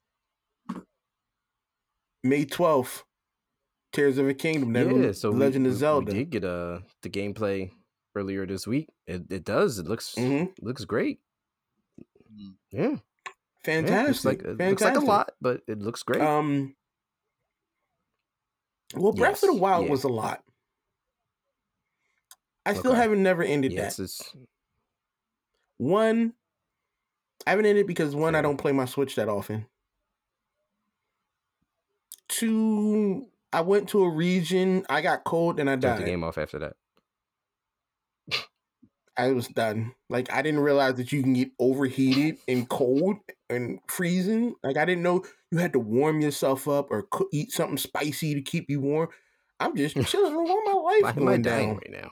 May twelfth, Tears of a Kingdom. That yeah, new so Legend we, of Zelda. We did get uh the gameplay earlier this week. It it does. It looks hmm looks great. Mm. Yeah, yeah, Fantastic. looks like Fantastic. looks like a lot, but it looks great. Um. Well, Breath of the Yes, Wild yeah. was a lot. I still haven't never ended yes, that. it's One, I haven't ended because one, I don't play my Switch that often. Two, I went to a region, I got cold and I turned the died. game off after that. I was done. Like I didn't realize that you can get overheated and cold and freezing. Like I didn't know you had to warm yourself up or cook, eat something spicy to keep you warm. I'm just chilling on my Why life am I going dying down, right now?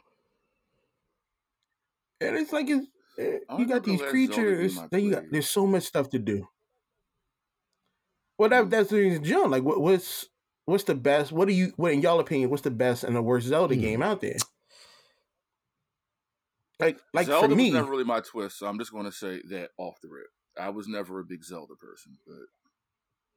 and it's like it's, eh, I you got these last Zelda game creatures. Then you got there's so much stuff to do. Well, that, Mm. that's the reason, John. Like, what, what's what's the best? What do you? What in y'all opinion? What's the best and the worst Zelda Hmm. game out there? Like, like Zelda for me, was never really my twist, so I'm just going to say that off the rip. I was never a big Zelda person, but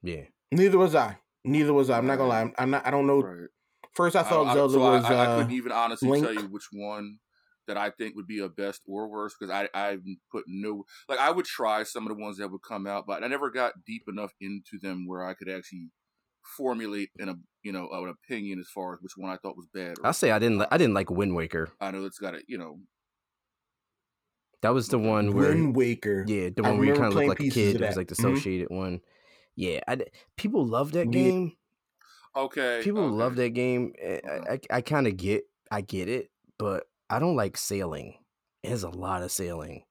Yeah, neither was I. Neither was I. I'm not gonna lie. I'm, I'm not. I don't know. right. First, I thought I, Zelda so was. I, I, I uh, couldn't even honestly tell you which one that I think would be a best or worst because I I put no like I would try some of the ones that would come out, but I never got deep enough into them where I could actually formulate an a you know an opinion as far as which one I thought was bad. Or I'll say I didn't. Li- I didn't like Wind Waker. I know it's got a you know That was the one where Wind Waker. yeah, the I one where you kind of playing looked like a kid. It was like the Mhm. associated one. Yeah, I, d- people love that game. okay. People okay. love that game. Eh, I, I, I kind of get, I get it, but I don't like sailing. There's a lot of sailing.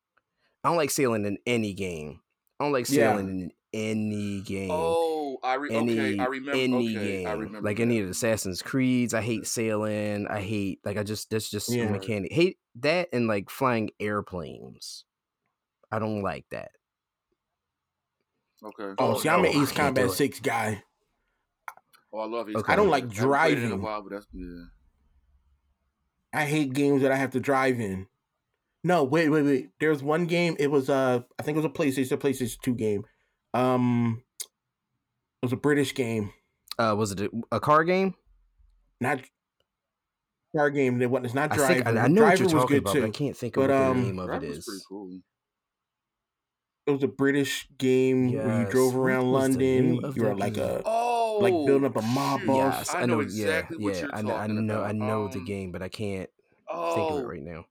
I don't like sailing in any game. I don't like Yeah. sailing in any game. Oh, I re- any okay. I remember. any okay, I game, remember. like that. any of the Assassin's Creeds. I hate sailing. I hate like I just that's just Yeah. mechanic. Hate that and like flying airplanes. I don't like that. Okay. Oh, Oh, see, I'm no, an I Ace Combat. Six guy. Oh, I love it. Okay. I don't like Haven't played it in a driving. while, but that's yeah. I hate games that I have to drive in. No, wait, wait, wait. There's one game. It was uh, I think it was a PlayStation, a PlayStation Two game. Um, it was a British game, Uh, was it a, a car game? not car game. It wasn't. It's not I Driver. think I, I know Driver what you're was talking good about, too. but I can't think of But, what um, name of That it was cool. It was a British game where you drove around was London. You were like game? a Oh, like building up a mob shoot. boss. Yes, I I know. know exactly yeah, what yeah. you're I know. I talking know. I about. know the Um, game, but I can't Oh, think of it right now.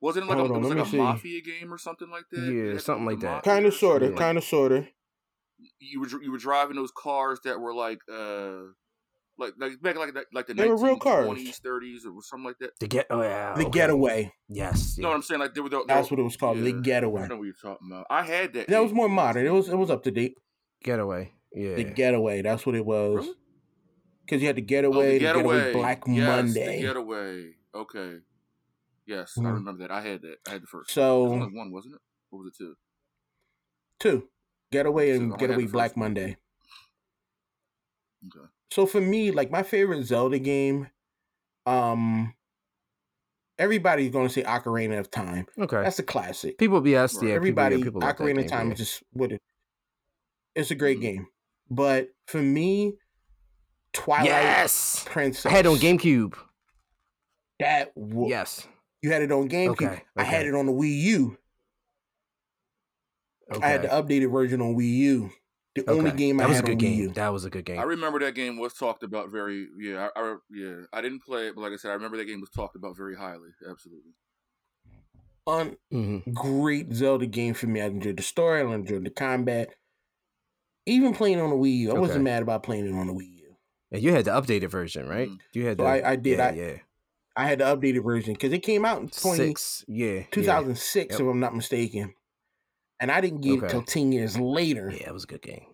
wasn't it like Hold a, it was like me a see. mafia game or something like that? Yeah, something like that. kind of, sort of, kind of, sort of. You were you were driving those cars that were like uh like like back like like the They were real cars. 20s, 30s, or something like that. The get. Oh yeah. The okay. Getaway. Yes. You know what I'm saying? Like they were. They were That's what it was called. The yeah. I Getaway. know what you're talking about. I had that. That was more modern. It was it was up to date. Getaway. Yeah. The Getaway. That's what it was. Really? Because you had the Oh, Getaway, the the Getaway, getaway. Black yes, Monday. The getaway. Okay. Yes, I Mhm. remember that. I had that. I had the first. So- was only one, wasn't it? Or was it two? Two. Getaway So and had Getaway Black. Monday. Okay. So for me, like my favorite Zelda game, um everybody's gonna say Ocarina of Time. Okay. That's a classic. people. be Right. Yeah. Everybody People, yeah, people Ocarina of Time yeah. is just what it it's a great Mhm. game. But for me, Twilight Yes. Princess. I had it on GameCube. That w- Yes. you had it on GameCube. Okay, I had it on the Wii U. Okay. I had the updated version on Wii U. The only game that I was had a good on game. Wii U. That was a good game. I remember that game was talked about very. Yeah, I, I yeah. I didn't play it, but like I said, I remember that game was talked about very highly. Absolutely. On hmm great Zelda game for me. I enjoyed the story. I enjoyed the combat. Even playing on the Wii U, I wasn't mad about playing it on the Wii U. And you had the updated version, right? Mhm. You had So the. I- I did. Yeah. I- yeah. I had the updated version because it came out in 20, Six. Yeah. 2006, Yep. if I'm not mistaken. And I didn't get it Okay. till 10 years later. Yeah. It was a good game.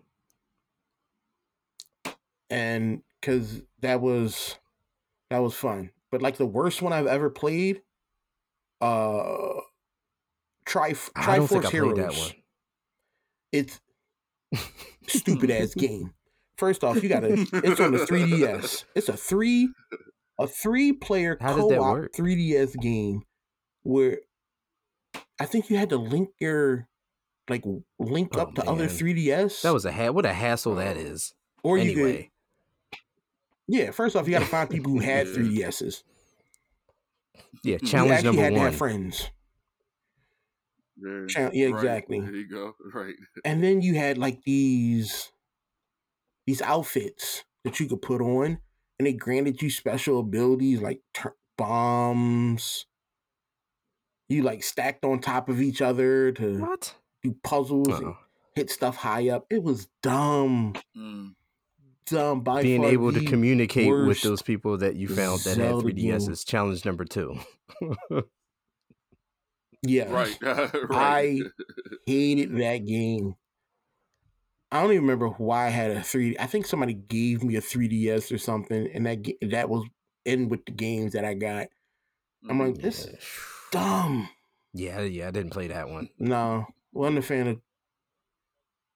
and because that was that was fun. But like the worst one I've ever played, uh, Tri I don't Triforce Heroes. that one. It's stupid ass game. First off, you gotta. It's on the 3DS. It's a three, a three player How co-op work? 3DS game where I think you had to link your like link Oh, up to other 3DS. That was a ha- what a hassle that is. Oh. is. or you could. Yeah, first off, you got to find people who had 3DSs. yeah. You Challenge actually number had to one. have friends. Yeah, Cha- yeah, right. exactly. There you go. Right. and then you had like these these outfits that you could put on and they granted you special abilities like tur- bombs you like stacked on top of each other to What? Do puzzles and hit stuff high up it was dumb Mm. dumb by Being far able to communicate with those people that you found that had 3DS game. is challenge number two. yeah Right. right. I hated that game I don't even remember why I had a three. I think somebody gave me a 3DS or something, and that that was in with the games that I got. I'm like, Mhm. this yeah. is dumb. yeah, yeah. I didn't play that one. No, wasn't a fan of.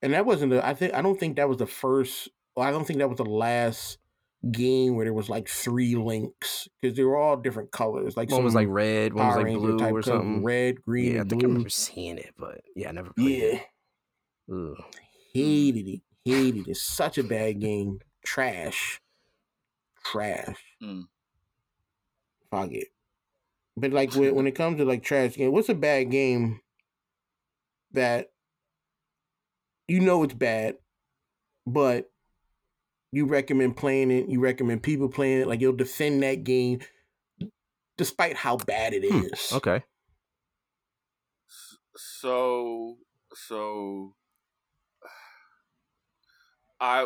And that wasn't the. I think I don't think that was the first. Well, I don't think that was the last game where there was like three links because they were all different colors. Like One was like red, one was like Ranger blue type or color, something. red, green, yeah, I and think I remember seeing it, but yeah, I never played Yeah, it. Ugh. hated it. Hated it. Such a bad game. Trash. Trash. Mm. Fuck it. But like when, when it comes to like trash game, what's a bad game that you know it's bad, but you recommend playing it? You recommend people playing it? Like you'll defend that game despite how bad it Hmm, is. Okay. So so I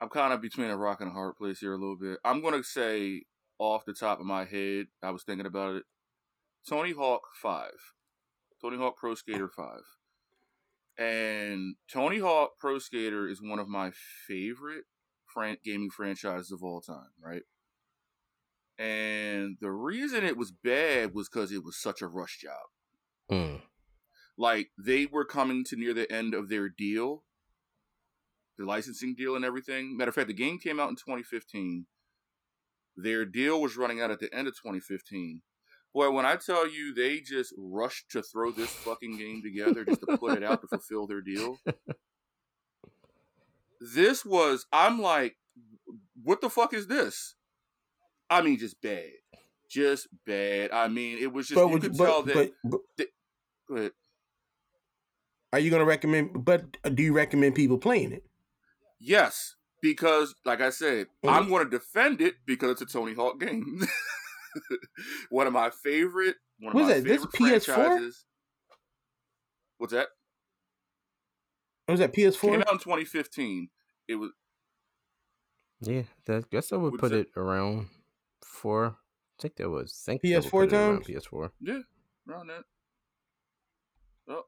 I'm kind of between a rock and a hard place here a little bit. I'm gonna say off the top of my head, I was thinking about it. Tony Hawk Five, Tony Hawk Pro Skater Five, and Tony Hawk Pro Skater is one of my favorite fran- gaming franchises of all time. Right. And the reason it was bad was because it was such a rush job Mm. like they were coming to near the end of their deal, the licensing deal and everything. Matter of fact, the game came out in 2015. Their deal was running out at the end of 2015. Boy, when I tell you they just rushed to throw this fucking game together just to put it out to fulfill their deal. This was, I'm like, what the fuck is this? I mean, just bad. Just bad. I mean, it was just, But, you would could you, tell that. but, but ahead. are you gonna recommend? But do you recommend people playing it? Yes, because like I said, Mhm. I'm going to defend it because it's a Tony Hawk game. one of my favorite. One of What's my that, this favorite PS4? franchises. What's that? Oh, was that PS4? Came out in 2015. It was Yeah, that guess I would Would put say- it around four. I think that was think PS4 that would put it around times? PS4. yeah around that. Oh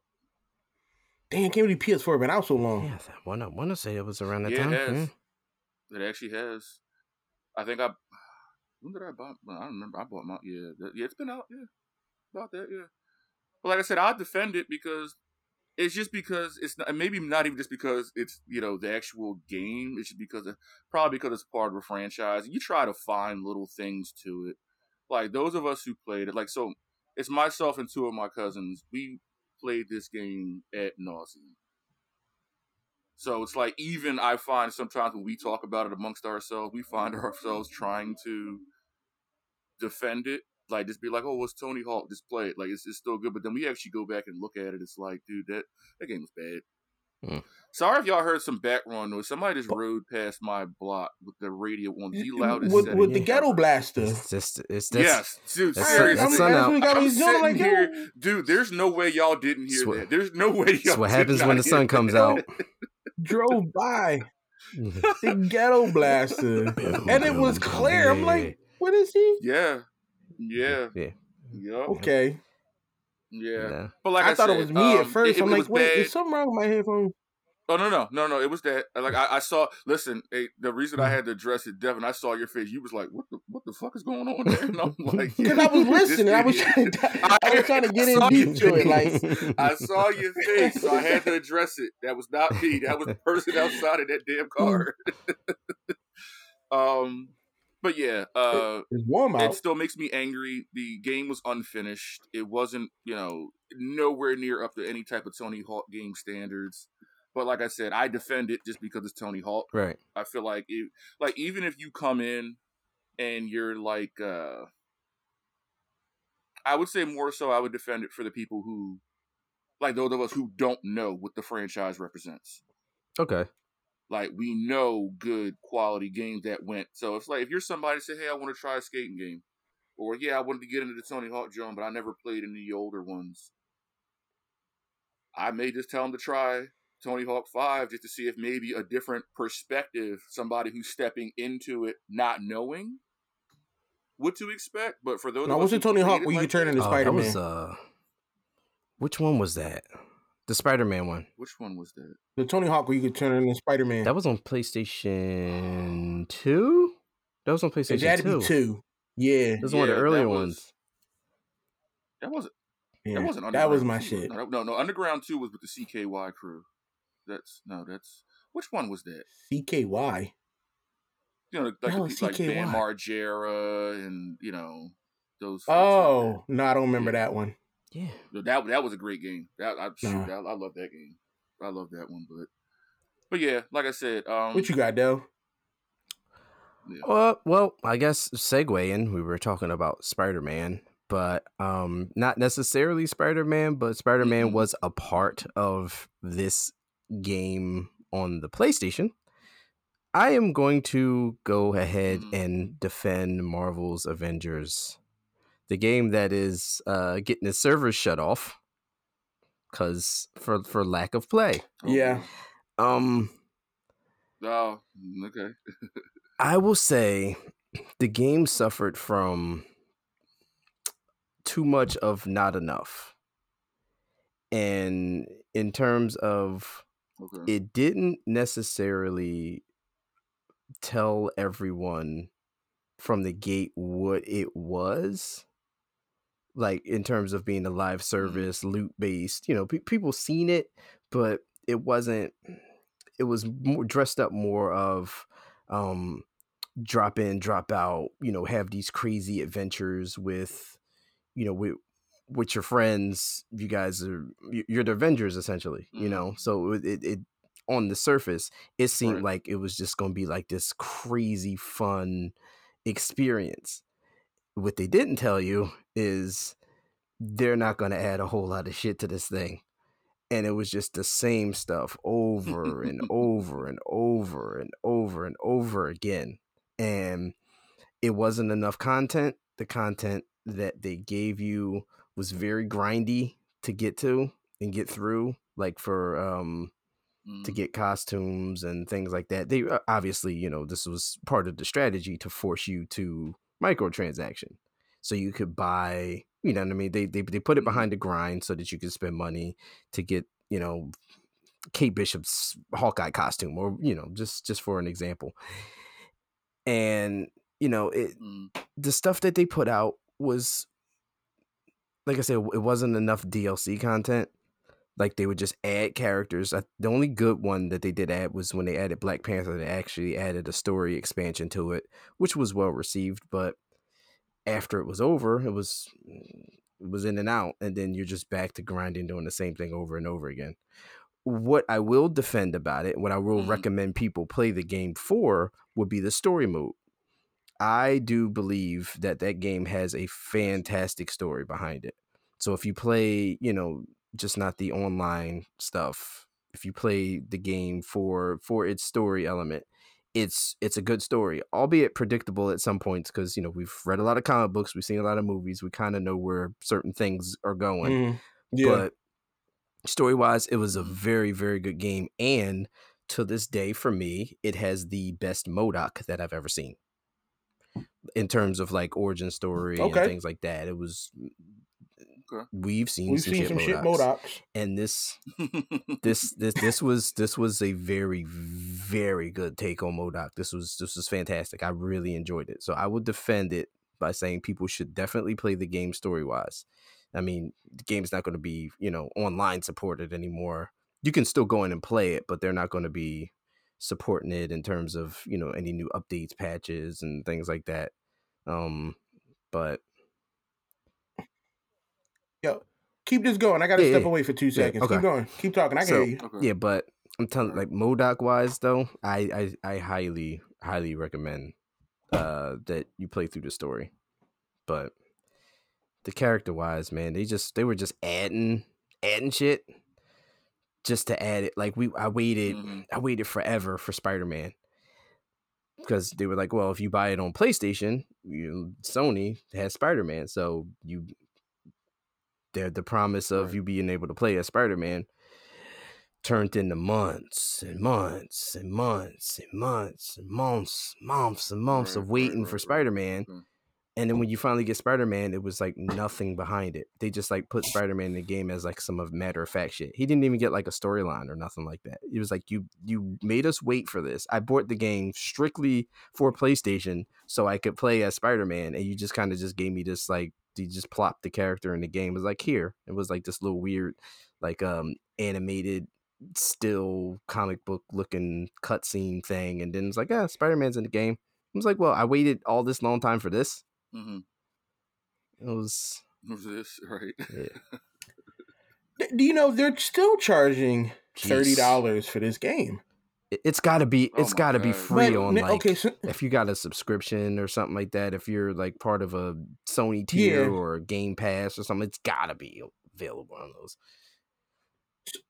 Damn, can't believe PS4 been out so long. Yeah, I want to want to say it was around that Yeah, it time. has. yeah. it actually has. I think I. When did I buy? I don't remember. I bought my yeah. Yeah, it's been out. Yeah, about that. Yeah. But like I said, I defend it because it's just because it's not, maybe not even just because it's you know the actual game. It's just because of, probably because it's part of a franchise. You try to find little things to it. Like those of us who played it, like so, it's myself and two of my cousins. We played this game at nauseum. So it's like even I find sometimes when we talk about it amongst ourselves, we find ourselves trying to defend it. Like just be like, oh, what's Tony Hawk? Just play it. Like it's, it's still good. But then we actually go back and look at it. It's like, dude, that that game was bad. Hmm. Sorry if y'all heard some background noise. Somebody just rode past my block with the radio on the loudest with, with the ghetto blaster. It's just it's that's, yes, dude. that's- seriously, that's sun out. I'm me like, sitting here, dude. There's no way y'all didn't hear Swear- that. There's no way y'all. Didn't hear that. That's what did happens not when the sun comes that. out. drove by the ghetto blaster, and it was clear. I'm like, what is he? Yeah, yeah, yeah, yep, Okay, yeah. yeah. But like I, I, thought said, it was me at um, first. It, I'm it like, was wait, bad. is something wrong with my headphones? Oh no no no no! It was that like I, I saw. Listen, eh, the reason Mm. I had to address it, Devin. I saw your face. You was like, "What the what the fuck is going on there?" And I'm like, Because I was listening. I was trying to, I was trying to get in deep you. to it. Like I saw your face, so I had to address it. That was not me. That was the person outside of that damn car. um, but yeah, uh, it's warm it still makes me angry. The game was unfinished. It wasn't, you know, nowhere near up to any type of Tony Hawk game standards. But like I said, I defend it just because it's Tony Hawk. right. I feel like it, like even if you come in and you're like, uh I would say more so. I would defend it for the people who, like those of us who don't know what the franchise represents. Okay. Like we know good quality games that went. So it's like if you're somebody say, "Hey, I want to try a skating game," or "Yeah, I wanted to get into the Tony Hawk Joan, but I never played any of the older ones." I may just tell them to try Tony Hawk Five just to see if maybe a different perspective, somebody who's stepping into it not knowing what to expect. But for those, Now, of what's us the Tony Hawk it where you like could turn that- into Oh, Spider that Man? uh, which one was that? The Spider Man one. Which one was that? the Tony Hawk where you could turn into Spider Man. That was on PlayStation Two. That was on It PlayStation had to Two. be two. Yeah, That was one of the earlier that was- ones. That wasn't. yeah. That wasn't. that was my 2, shit. No, no, no. Underground Two was with the CKY crew. That's no. That's which one was that? CKY. You know, like, The hell the, like Bam Margera and you know those. folks like Oh no, I don't remember Yeah. that one. Yeah. that. that that was a great game. That I shoot, Nah. that, I love that game. I love that one, but but yeah, like I said, um, What you got, though? yeah. Well, well, I guess segueing, we were talking about Spider Man, but um, not necessarily Spider Man, but Spider Man Mhm. was a part of this game on the PlayStation. I am going to go ahead Mhm. and defend Marvel's Avengers, the game that is uh, getting its servers shut off because for for lack of play. Oh, Yeah. Um, Oh, okay. I will say the game suffered from too much of not enough. And in terms of Okay. it didn't necessarily tell everyone from the gate what it was like in terms of being a live service loot based you know pe- people seen it but it wasn't it was more dressed up more of um drop in drop out you know have these crazy adventures with you know with with your friends you guys are you- you're the avengers essentially you Mhm. know? So it, it, it on the surface it seemed Right. like it was just going to be like this crazy fun experience. What they didn't tell you is they're not going to add a whole lot of shit to this thing. And it was just the same stuff over and over and over and over and over again. And it wasn't enough content. The content that they gave you was very grindy to get to and get through like for um to Mm. get costumes and things like that they uh, obviously you know this was part of the strategy to force you to microtransaction so you could buy you know what i mean they they, they put it Mhm. behind the grind so that you could spend money to get you know kate bishop's hawkeye costume or you know just just for an example and you know it Mm. the stuff that they put out was like I said, it wasn't enough DLC content. Like they would just add characters. I, the only good one that they did add was when they added Black Panther. They actually added a story expansion to it, which was well received. But after it was over, it was it was in and out, and then you're just back to grinding, doing the same thing over and over again. What I will defend about it, what I will Mhm. recommend people play the game for, would be the story mode. I do believe that that game has a fantastic story behind it. So if you play, you know, just not the online stuff, if you play the game for for its story element, it's it's a good story, albeit predictable at some points because you know we've read a lot of comic books, we've seen a lot of movies, we kind of know where certain things are going Mhm. Yeah. but story wise it was a very very good game and to this day for me it has the best MODOK that i've ever seen in terms of like origin story Okay. and things like that it was mm, Okay. we've seen We've some seen shit some shit. MODOKs. and this this this this was this was a very very good take on MODOK. This was this was fantastic. I really enjoyed it. So I would defend it by saying people should definitely play the game story wise. I mean, the game's not going to be you know online supported anymore. You can still go in and play it, but they're not going to be supporting it in terms of you know any new updates, patches, and things like that. Um, but Yo, keep this going. I got to Yeah, step yeah. away for two Yeah, seconds. okay. Keep going. Keep talking. I can So- hear you. okay. Yeah, but I'm telling like MODOK wise though, I, I I highly highly recommend uh that you play through the story. But the character wise, man, they just they were just adding adding shit just to add it. Like we I waited Mhm. I waited forever for Spider-Man. Because they were like, well, if you buy it on PlayStation, you Sony has Spider-Man. So you the the promise of Right. you being able to play as Spider-Man turned into months and months and months and months and months, months and months Right, of waiting right, for. Spider-Man. Okay. And then when you finally get Spider-Man, it was like nothing behind it. They just like put Spider-Man in the game as like some of matter of fact shit. He didn't even get like a storyline or nothing like that. It was like you you made us wait for this. I bought the game strictly for PlayStation so I could play as Spider-Man, and you just kind of just gave me this like you just plopped the character in the game. It was like here. It was like this little weird, like um animated still comic book looking cutscene thing, and then it's like, ah, Spider Man's in the game. I was like, well, I waited all this long time for this. Mm-hmm. It was this? Right. yeah. Do you know they're still charging thirty dollars for this game? It, has got to be. Oh It's my got to be free But, on like. okay, so, if you got a subscription or something like that, if you're like part of a Sony tier Yeah. or a Game Pass or something, it's got to be available on those.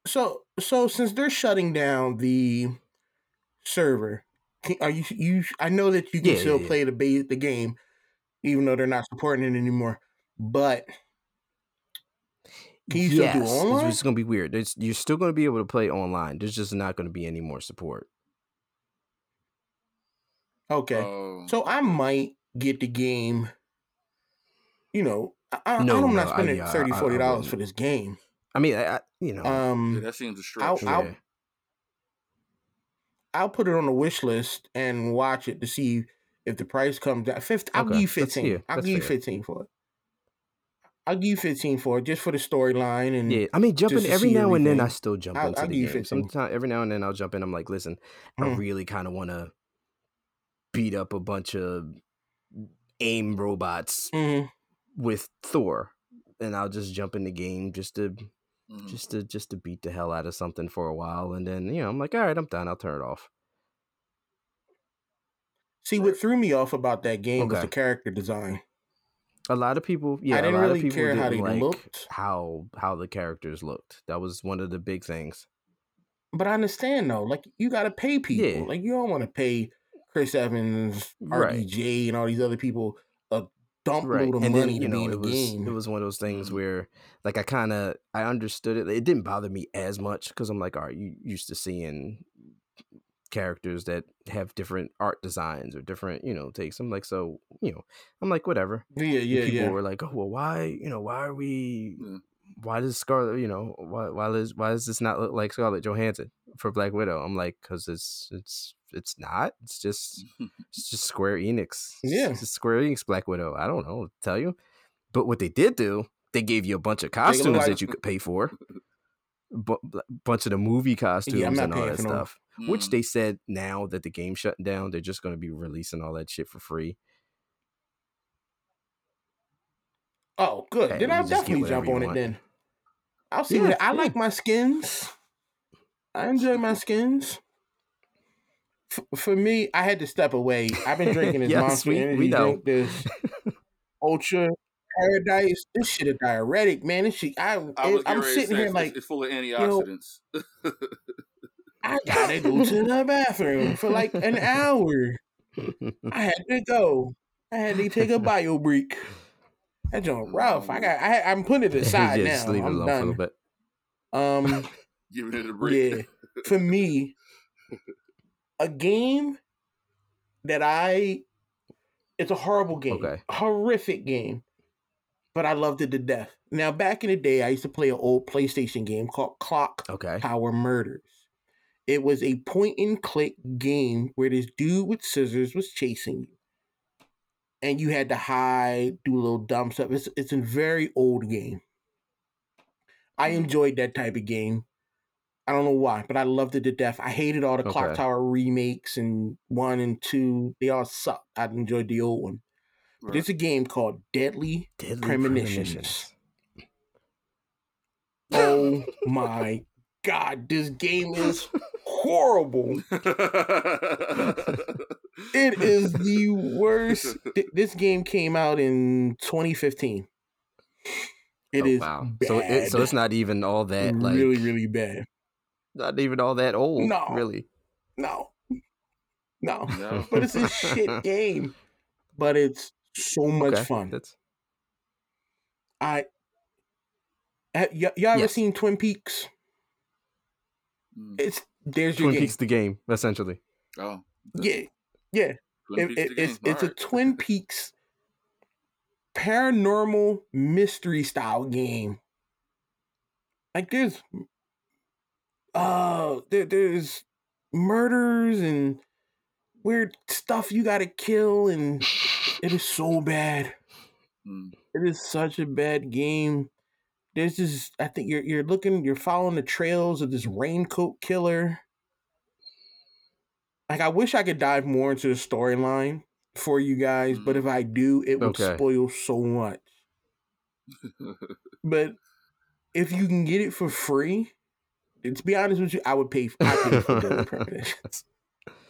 so so since they're shutting down the server, can, are you you? I know that you can Yeah, still play the the game, even though they're not supporting it anymore. But Can you still do Yes, it's- It's going to be weird. It's, you're still going to be able to play online. There's just not going to be any more support. okay, Oh, so I might get the game. You know, I, I, No, I'm not no, I- spending yeah, I- 30 I 40 dollars wouldn't. for this game. I mean, I, I, you know, Um, yeah, that seems a I'll- stretch. I'll- yeah. I'll put it on the wish list and watch it to see if the price comes down. Fifth, I'll Okay, give you 15. I'll that's give you 15 for it. I'll give you 15 for it just for the storyline and Yeah, I mean, jumping every see now and then, I still jump I'll- into I'll the give you game. 15. Sometimes, every now and then, I'll jump in. I'm like, listen, I Mm. really kind of want to beat up a bunch of aim robots Mhm. with Thor, and I'll just jump in the game just to Mhm. just to just to beat the hell out of something for a while, and then you know, I'm like, all right, I'm done. I'll turn it off. See, what threw me off about that game was the character design. A lot of people, yeah, I didn't a lot really of people care how didn't they like looked. how how the characters looked. That was one of the big things. But I understand though, like you got to pay people. Yeah. Like you don't want to pay Chris Evans, Right. RDJ, and all these other people a dump right load of and money then you to be know in it the was game. it was one of those things Mhm. where like i kind of i understood it it didn't bother me as much because i'm like all right you used to seeing characters that have different art designs or different you know takes i'm like so you know i'm like whatever yeah, And yeah, people yeah. were like oh well why you know why are we Yeah. why does scarlet you know why why does why does this not look like scarlett johansson for black widow i'm like because it's it's it's not it's just it's just Square Enix. Yeah. It's just Square Enix Black Widow. I don't know, tell you. But what they did do, they gave you a bunch of costumes like- that you could pay for. Bu- bunch of the movie costumes not and all that for no- stuff. Which Mhm. they said now that the game's shutting down, they're just going to be releasing all that shit for free. Oh, good. Hey, then I'll definitely jump you on it then. I'll see Yeah, what I yeah. like my skins. I enjoy my skins. F- for me, I had to step away. I've been drinking this Yes, Monster we- Energy we know. drink, this Ultra Paradise. This shit is diuretic, man. This shit, I, I was I'm getting ready to sitting here it's, like it's full of know, antioxidants. I gotta go to the bathroom for like an hour. I had to go. I had to take a bio break. That joint rough. I got. I, I'm putting it aside just now. leave it I'm alone for a little done. bit. Um, Giving it a break. yeah. For me, a game that I. It's a horrible game. Okay. Horrific game. But I loved it to death. Now, back in the day, I used to play an old PlayStation game called Clock Okay. Tower Murders. It was a point and click game where this dude with scissors was chasing you. And you had to hide, do little dumb stuff. It's it's a very old game. I Mhm. enjoyed that type of game. I don't know why, but I loved it to death. I hated all the Clock Tower remakes and one and two. They all sucked. I enjoyed the old one. Right. it's a game called Deadly Deadly Premonitions. Oh my god, this game is horrible. It is the worst. Th- This game came out in 2015. It Oh, is wow. bad. So it, so it's not even all that like really, really bad. not even all that old. No. Really. No, no, No. but it's a shit game. But it's so much Okay, fun. That's I, ha- y- y'all ever seen Twin Peaks? Mm. It's there's your Twin game. Peaks the game, essentially. Oh. Yeah, yeah. It- it- the it's game. it's a Twin Peaks paranormal mystery style game. Like there's uh there, there's murders and weird stuff you gotta kill and it is so bad. Mm. It is such a bad game. There's this I think you're you're looking you're following the trails of this raincoat killer. Like I wish I could dive more into the storyline for you guys, but if mm-hmm. I do, it would Okay. spoil so much. But if you can get it for free, to be honest with you, I would pay. I pay for Premonitions.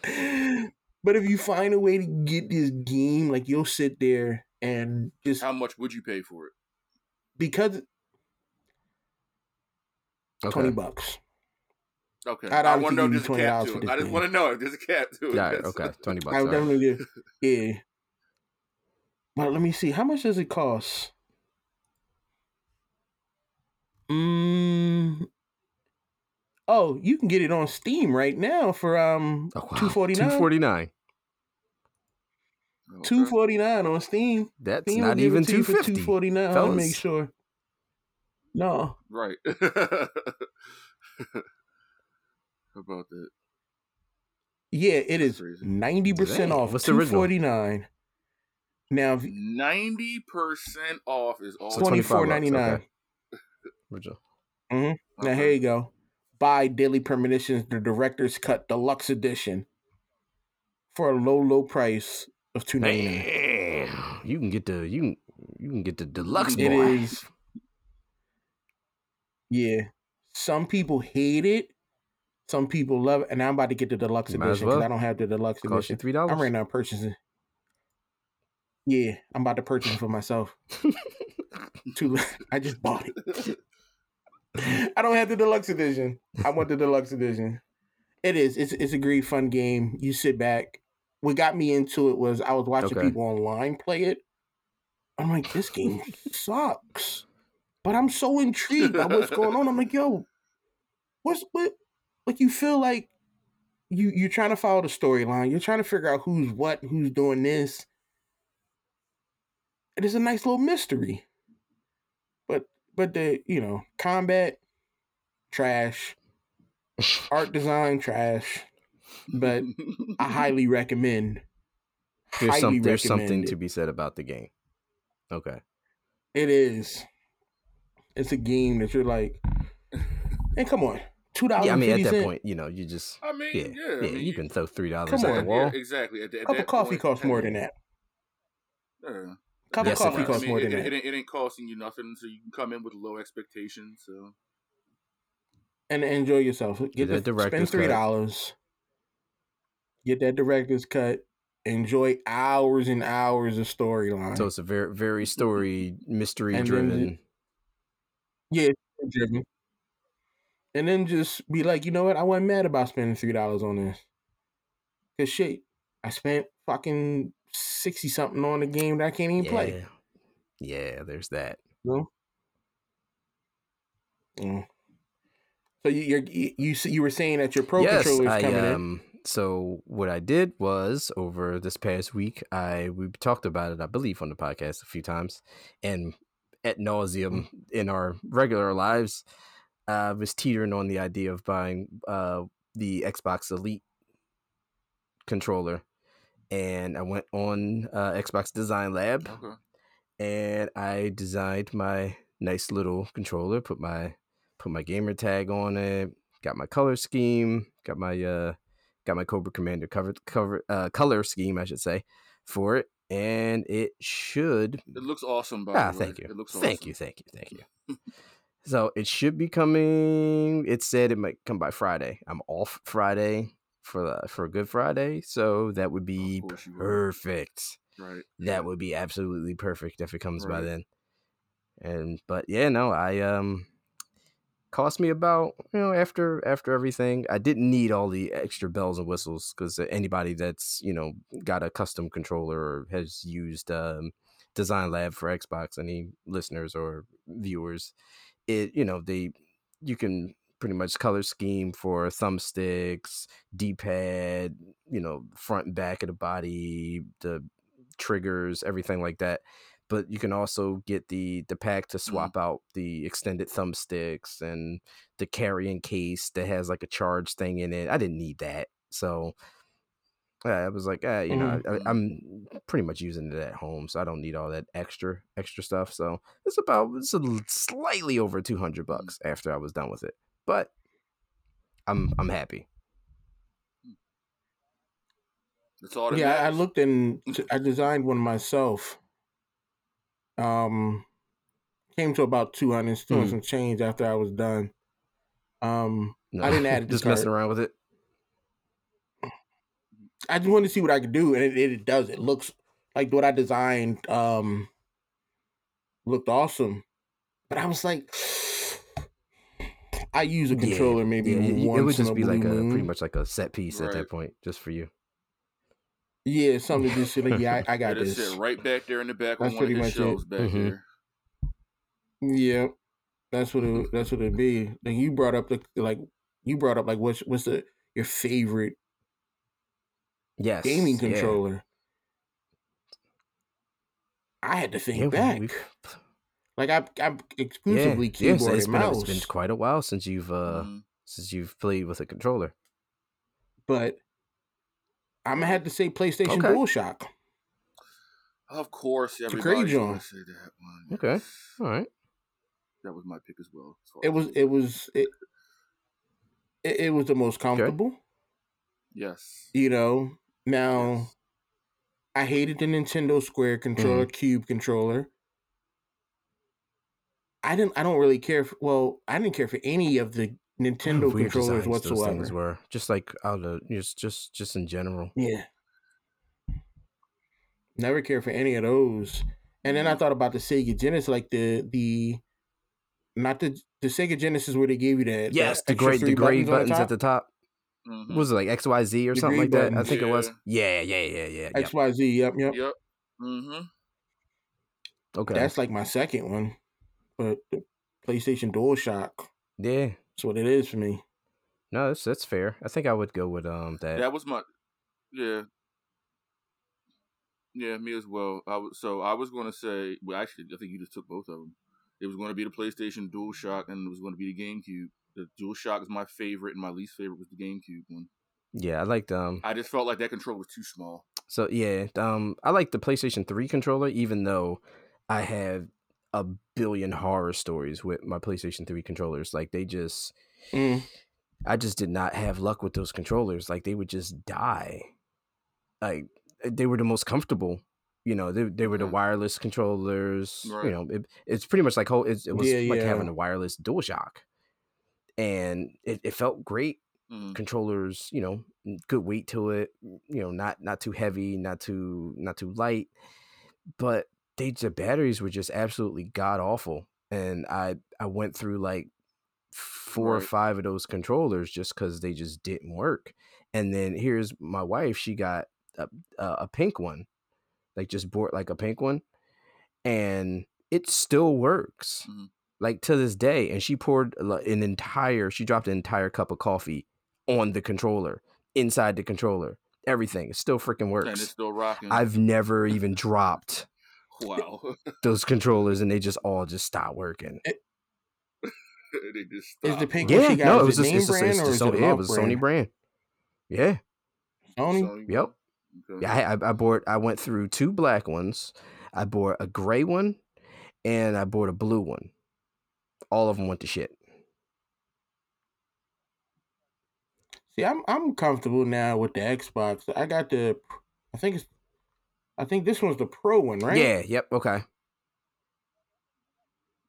But if you find a way to get this game, like you'll sit there and just How much would you pay for it? because Okay. twenty bucks. Okay. I'd I want to know if there's a cap to it. I just game. want to know if there's a cap to it. Yeah. That's- Okay. Twenty bucks. I would all right. definitely do. Yeah. But let me see. How much does it cost? Mm. Oh, you can get it on Steam right now for um Oh, wow. two forty nine. Two forty nine. Two forty nine on Steam. That's Steam not even to you two for fifty. Two forty nine. Let me make sure. No, Right. How about that? yeah, it is Crazy. ninety percent Dang, off. what's the original? forty nine. Now Ninety percent off is all. So twenty 25 four bucks, ninety nine. okay. Original. Mm-hmm. Now here you go. Buy Deadly Premonitions, the Director's Cut Deluxe Edition, for a low, low price of two ninety nine. You can get the you can you can get the deluxe It boy. is. Yeah. Some people hate it. Some people love it, and I'm about to get the deluxe might edition because well. I don't have the deluxe Cost edition. three dollars. I'm right now purchasing. Yeah, I'm about to purchase it for myself. Too. I just bought it. I don't have the deluxe edition. I want the deluxe edition. It is. It's it's a great fun game. You sit back. What got me into it was I was watching Okay. people online play it. I'm like, this game sucks. But I'm so intrigued by what's going on. I'm like, yo, what's what like you feel like you you're trying to follow the storyline. You're trying to figure out who's what, who's doing this. It is a nice little mystery. But but the you know, combat, trash, art design, trash. But I highly recommend. There's highly some there's something recommend to be said about the game. Okay. It is. It's a game that you're like, and come on, two dollars. Yeah, I mean at that point, you know, you just I mean, yeah, yeah, yeah, I mean, you can throw three dollars at on. the wall. Yeah, exactly. At, the- a at cup of coffee point, costs more than that. Yeah. Cup Yes, of coffee costs I mean, more it, than it, that. it, ain't, it ain't costing you nothing, so you can come in with low expectations. So and enjoy yourself. Get Get the, that director's spend three cut. dollars. Get that director's cut. Enjoy hours and hours of storyline. So it's a very very story mystery And then driven. Yeah. And then just be like, you know what? I wasn't mad about spending three dollars on this. Cause shit, I spent fucking sixty something on a game that I can't even Yeah. play. Yeah, there's that. No. Mm. So you you're, you you were saying that your pro yes, controller is I coming in. um. So what I did was over this past week, I we talked about it, I believe, on the podcast a few times, and at nauseum in our regular lives, I uh, was teetering on the idea of buying uh, the Xbox Elite controller, and I went on uh, Xbox Design Lab, Okay. and I designed my nice little controller. Put my put my gamer tag on it. Got my color scheme. Got my uh got my Cobra Commander cover cover uh color scheme, I should say, for it, and it should It looks awesome, by Ah, thank you. It looks thank awesome. you, thank you, thank you. so it should be coming. It said it might come by Friday. I'm off Friday for the, for Good Friday, so that would be course you are. perfect. Right. That would be absolutely perfect if it comes by then. And but yeah, no, I um cost me about you know after after everything i didn't need all the extra bells and whistles because anybody that's you know got a custom controller or has used um design lab for xbox any listeners or viewers it you know they you can pretty much color scheme for thumbsticks d-pad you know front and back of the body the triggers everything like that but you can also get the the pack to swap out the extended thumbsticks and the carrying case that has like a charge thing in it. I didn't need that, so uh, I was like, uh, you know, I, I'm pretty much using it at home, so I don't need all that extra extra stuff. So it's about it's a l- slightly over two hundred bucks after I was done with it, but I'm I'm happy. That's all yeah, I looked and I designed one myself. Um, came to about 200, still Hmm. some change after I was done. Um, No, I didn't add it to just messing cart. around with it. I just wanted to see what I could do, and it, it, it does. It looks like what I designed. Um, looked awesome, but I was like, I use a controller maybe yeah, it- it, would just in a be blue like a moon. pretty much like a set piece at that point, just for you. Yeah, something to just like, yeah, I, I got Let this. sit right back there in the back That's on one of pretty his much it. shelves back Mhm. there. Yeah, that's what it. That's what it'd be. Like you brought up the like you brought up like what's what's the your favorite Yes, gaming yeah. controller? I had to think Yeah, back. we've- Like I I'm exclusively yeah, keyboard so it's and been, mouse, it's been quite a while since you've uh Mhm. since you've played with a controller. but I'm gonna have to say PlayStation Okay. DualShock. Of course, everybody's gonna say that one. Okay. All right. That was my pick as well. as It was it was it, it it was the most comfortable. Yes. You know. Now Yes. I hated the Nintendo Square controller, mm-hmm. Cube controller. I didn't. I don't really care. For, well, I didn't care for any of the Nintendo Weird controllers designs those whatsoever. things were just like out of just just just in general. Yeah. Never cared for any of those. And then I thought about the Sega Genesis, like the the not the the Sega Genesis where they gave you that Yes, the extra great the three gray buttons buttons top. at the top. Mhm. Was it like X Y Z or The something gray like that? I buttons. think it was. Yeah. Yeah, yeah, yeah, yeah. Yep. X Y Z. Yep, yep. Yep. Mm-hmm. Okay. That's like my second one, but the PlayStation DualShock. yeah. That's what it is for me. No, that's that's fair. I think I would go with um that. That was my. Yeah. Yeah, me as well. I was, so I was going to say, well, actually, I think you just took both of them. It was going to be the PlayStation DualShock, and it was going to be the GameCube. The DualShock is my favorite, and my least favorite was the GameCube one. yeah, I liked um. I just felt like that controller was too small. So yeah, um, I like the PlayStation Three controller, even though I have a billion horror stories with my PlayStation Three controllers. Like they just, Mm. I just did not have luck with those controllers. Like they would just die. Like they were the most comfortable. You know, they they were the Mhm. wireless controllers. Right. You know, it, it's pretty much like whole. It, it was Yeah, like yeah. having a wireless DualShock, and it, it felt great. Mm. Controllers, you know, good weight to it. You know, not not too heavy, not too not too light, but they the batteries were just absolutely god awful. And I I went through like four or five of those controllers just because they just didn't work. And then here's my wife; she got a a, a pink one, like just bought like a pink one, and it still works. Mhm. Like to this day, and she poured an entire, she dropped an entire cup of coffee on the controller, inside the controller, everything. It still freaking works. And it's still rocking. I've never even dropped Wow. those controllers, and they just all just stop working. they Is the stopped working. Yeah, no, it was just name it's, just, brand it's or the is it Sony. a Yeah, it was a brand? Sony brand. Yeah, Sony. Sony? Yep. Okay. yeah. I, I I bought. I went through two black ones. I bought a gray one, and I bought a blue one. All of them went to shit. See, I'm I'm comfortable now with the Xbox. I got the, I think it's, I think this one's the Pro one, right? Yeah. Yep. Okay.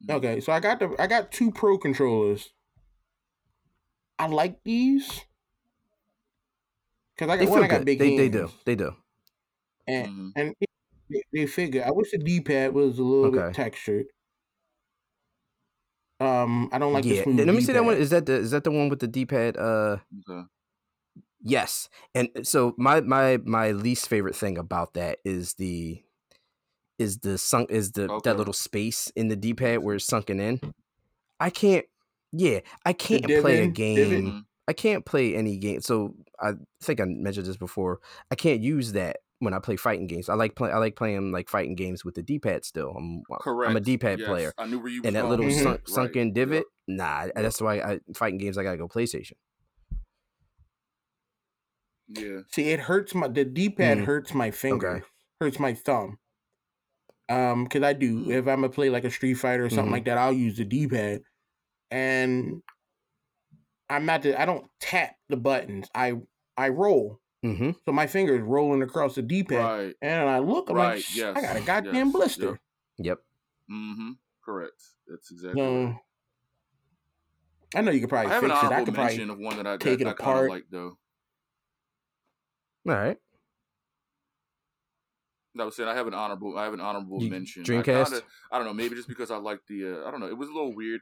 Okay, so I got the I got two Pro controllers. I like these because I They got feel one. I got good. big They, they do. They do. and Mhm. and they, they figure. I wish the D pad was a little Okay. bit textured. Um, I don't like the yeah. smooth Let me see that one. Is that the is that the one with the D pad? Uh. Okay. Yes. And so my my my least favorite thing about that is the is the sunk is the Okay. that little space in the D pad where it's sunken in. I can't yeah, I can't play a game. Mhm. I can't play any game. So I think I mentioned this before. I can't use that when I play fighting games. I like play I like playing like fighting games with the D pad still. I'm Correct. I'm a D pad Yes, player. I knew where you And that going little sunk, sunken Right. divot, Yep. nah, that's why I fighting games I gotta go PlayStation. Yeah. See, it hurts my the D pad Mm. hurts my finger, hurts my thumb. Um, because I do Mm. if I'm gonna play like a Street Fighter or something Mhm. like that, I'll use the D pad, and I'm not the I don't tap the buttons. I I roll, Mm-hmm. so my finger is rolling across the D pad, Right. and I look, I'm Right, like, yes, I got a goddamn yes, blister. Yep. Mm-hmm. Correct. That's exactly So right. I know you could I probably have an fix it. I could mention probably of one that I, take that it I kind of apart. like though. All right. I was saying I have an honorable I have an honorable You- mention. I, Dreamcast? kinda, I don't know, maybe just because I like the uh, I don't know, it was a little weird.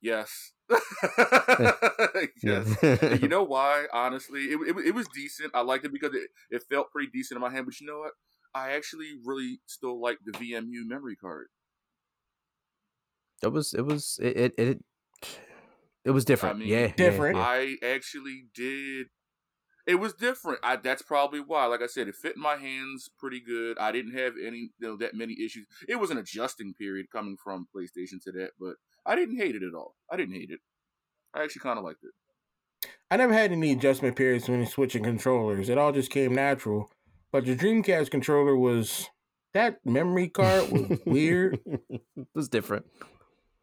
Yes. yes. You know why? Honestly, it, it, it was decent. I liked it because it, it felt pretty decent in my hand. But you know what? I actually really still like the VMU memory card. It was it was it it it, it was different. mean, yeah, yeah, Different. yeah. I actually did. It was different. I, that's probably why. Like I said, it fit in my hands pretty good. I didn't have any you know, that many issues. It was an adjusting period coming from PlayStation to that, but I didn't hate it at all. I didn't hate it. I actually kind of liked it. I never had any adjustment periods when switching controllers. It all just came natural. But the Dreamcast controller was that memory card was weird. it was different.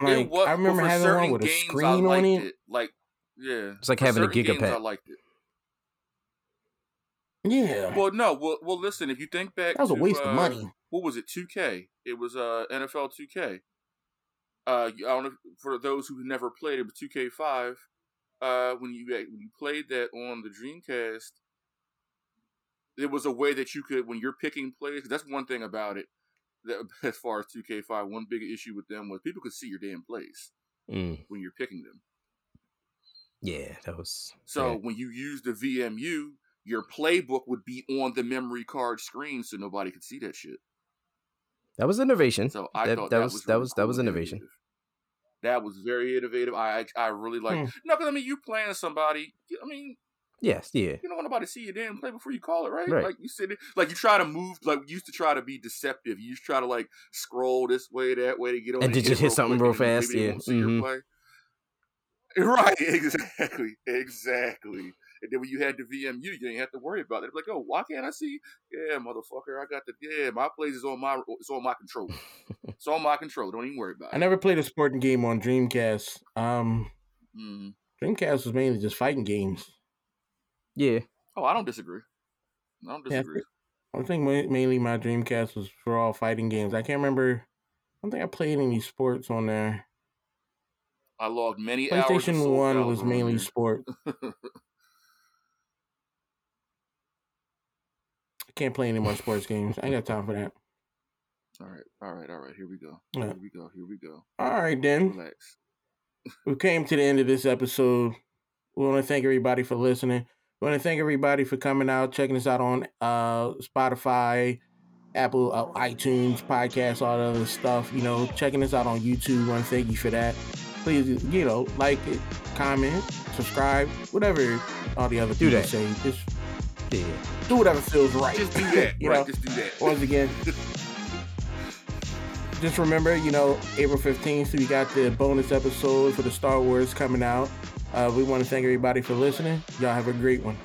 Like it was, I remember having certain one with a games, I screen liked on it. it. Like, yeah, It's like For having a certain games, I liked it. Yeah, Well, no. Well, well, listen. If you think back, that was a waste uh, of money. what was it? 2K. It was uh NFL 2K. Uh, I don't know for those who never played it, but 2K5. Uh, when you when you played that on the Dreamcast, it was a way that you could when you're picking plays. that's one thing about it. That, as far as 2K5, one big issue with them was people could see your damn plays Mm, when you're picking them. yeah, that was So when you use the VMU, your playbook would be on the memory card screen, so nobody could see that shit. that was innovation. So I that, thought that that, was was that really was that was innovation. innovative. That was very innovative. I I, I really like. Hmm. No, because I mean, you playing somebody. I mean, Yes, yeah. you don't want nobody to see you damn play before you call it, right? Right. Like you said, like you try to move, like you used to try to be deceptive. You used to try to like scroll this way, that way to get on. And it, to just hit something real fast, yeah. won't see your Mhm. play. Right, exactly, exactly. And then when you had the VMU, you didn't have to worry about it. Like, oh, why can't I see? Yeah, motherfucker, I got the yeah. My place is on my it's on my control. it's on my control. Don't even worry about it. I never played a sporting game on Dreamcast. Um, Mm. Dreamcast was mainly just fighting games. Yeah. Oh, I don't disagree. I don't Yeah, I disagree. I think mainly my Dreamcast was for all fighting games. I can't remember. I don't think I played any sports on there. I logged many hours. PlayStation One was mainly there. sport. can't play any more sports games. I ain't got time for that. all right, all right, all right. Here we go. Yeah. Here we go. Here we go. All right, then. Relax. we came to the end of this episode. We want to thank everybody for listening. We want to thank everybody for coming out, checking us out on uh, Spotify, Apple, uh, iTunes, podcasts, all the other stuff. You know, checking us out on YouTube. We want to thank you for that. Please, you know, like it, comment, subscribe, whatever all the other Do people that. say. Just Yeah. do whatever feels right. Just do that. you right. know, Just do that. once again, just remember, you know, April 15th, so we got the bonus episode for the Star Wars coming out. Uh, we want to thank everybody for listening. Y'all have a great one.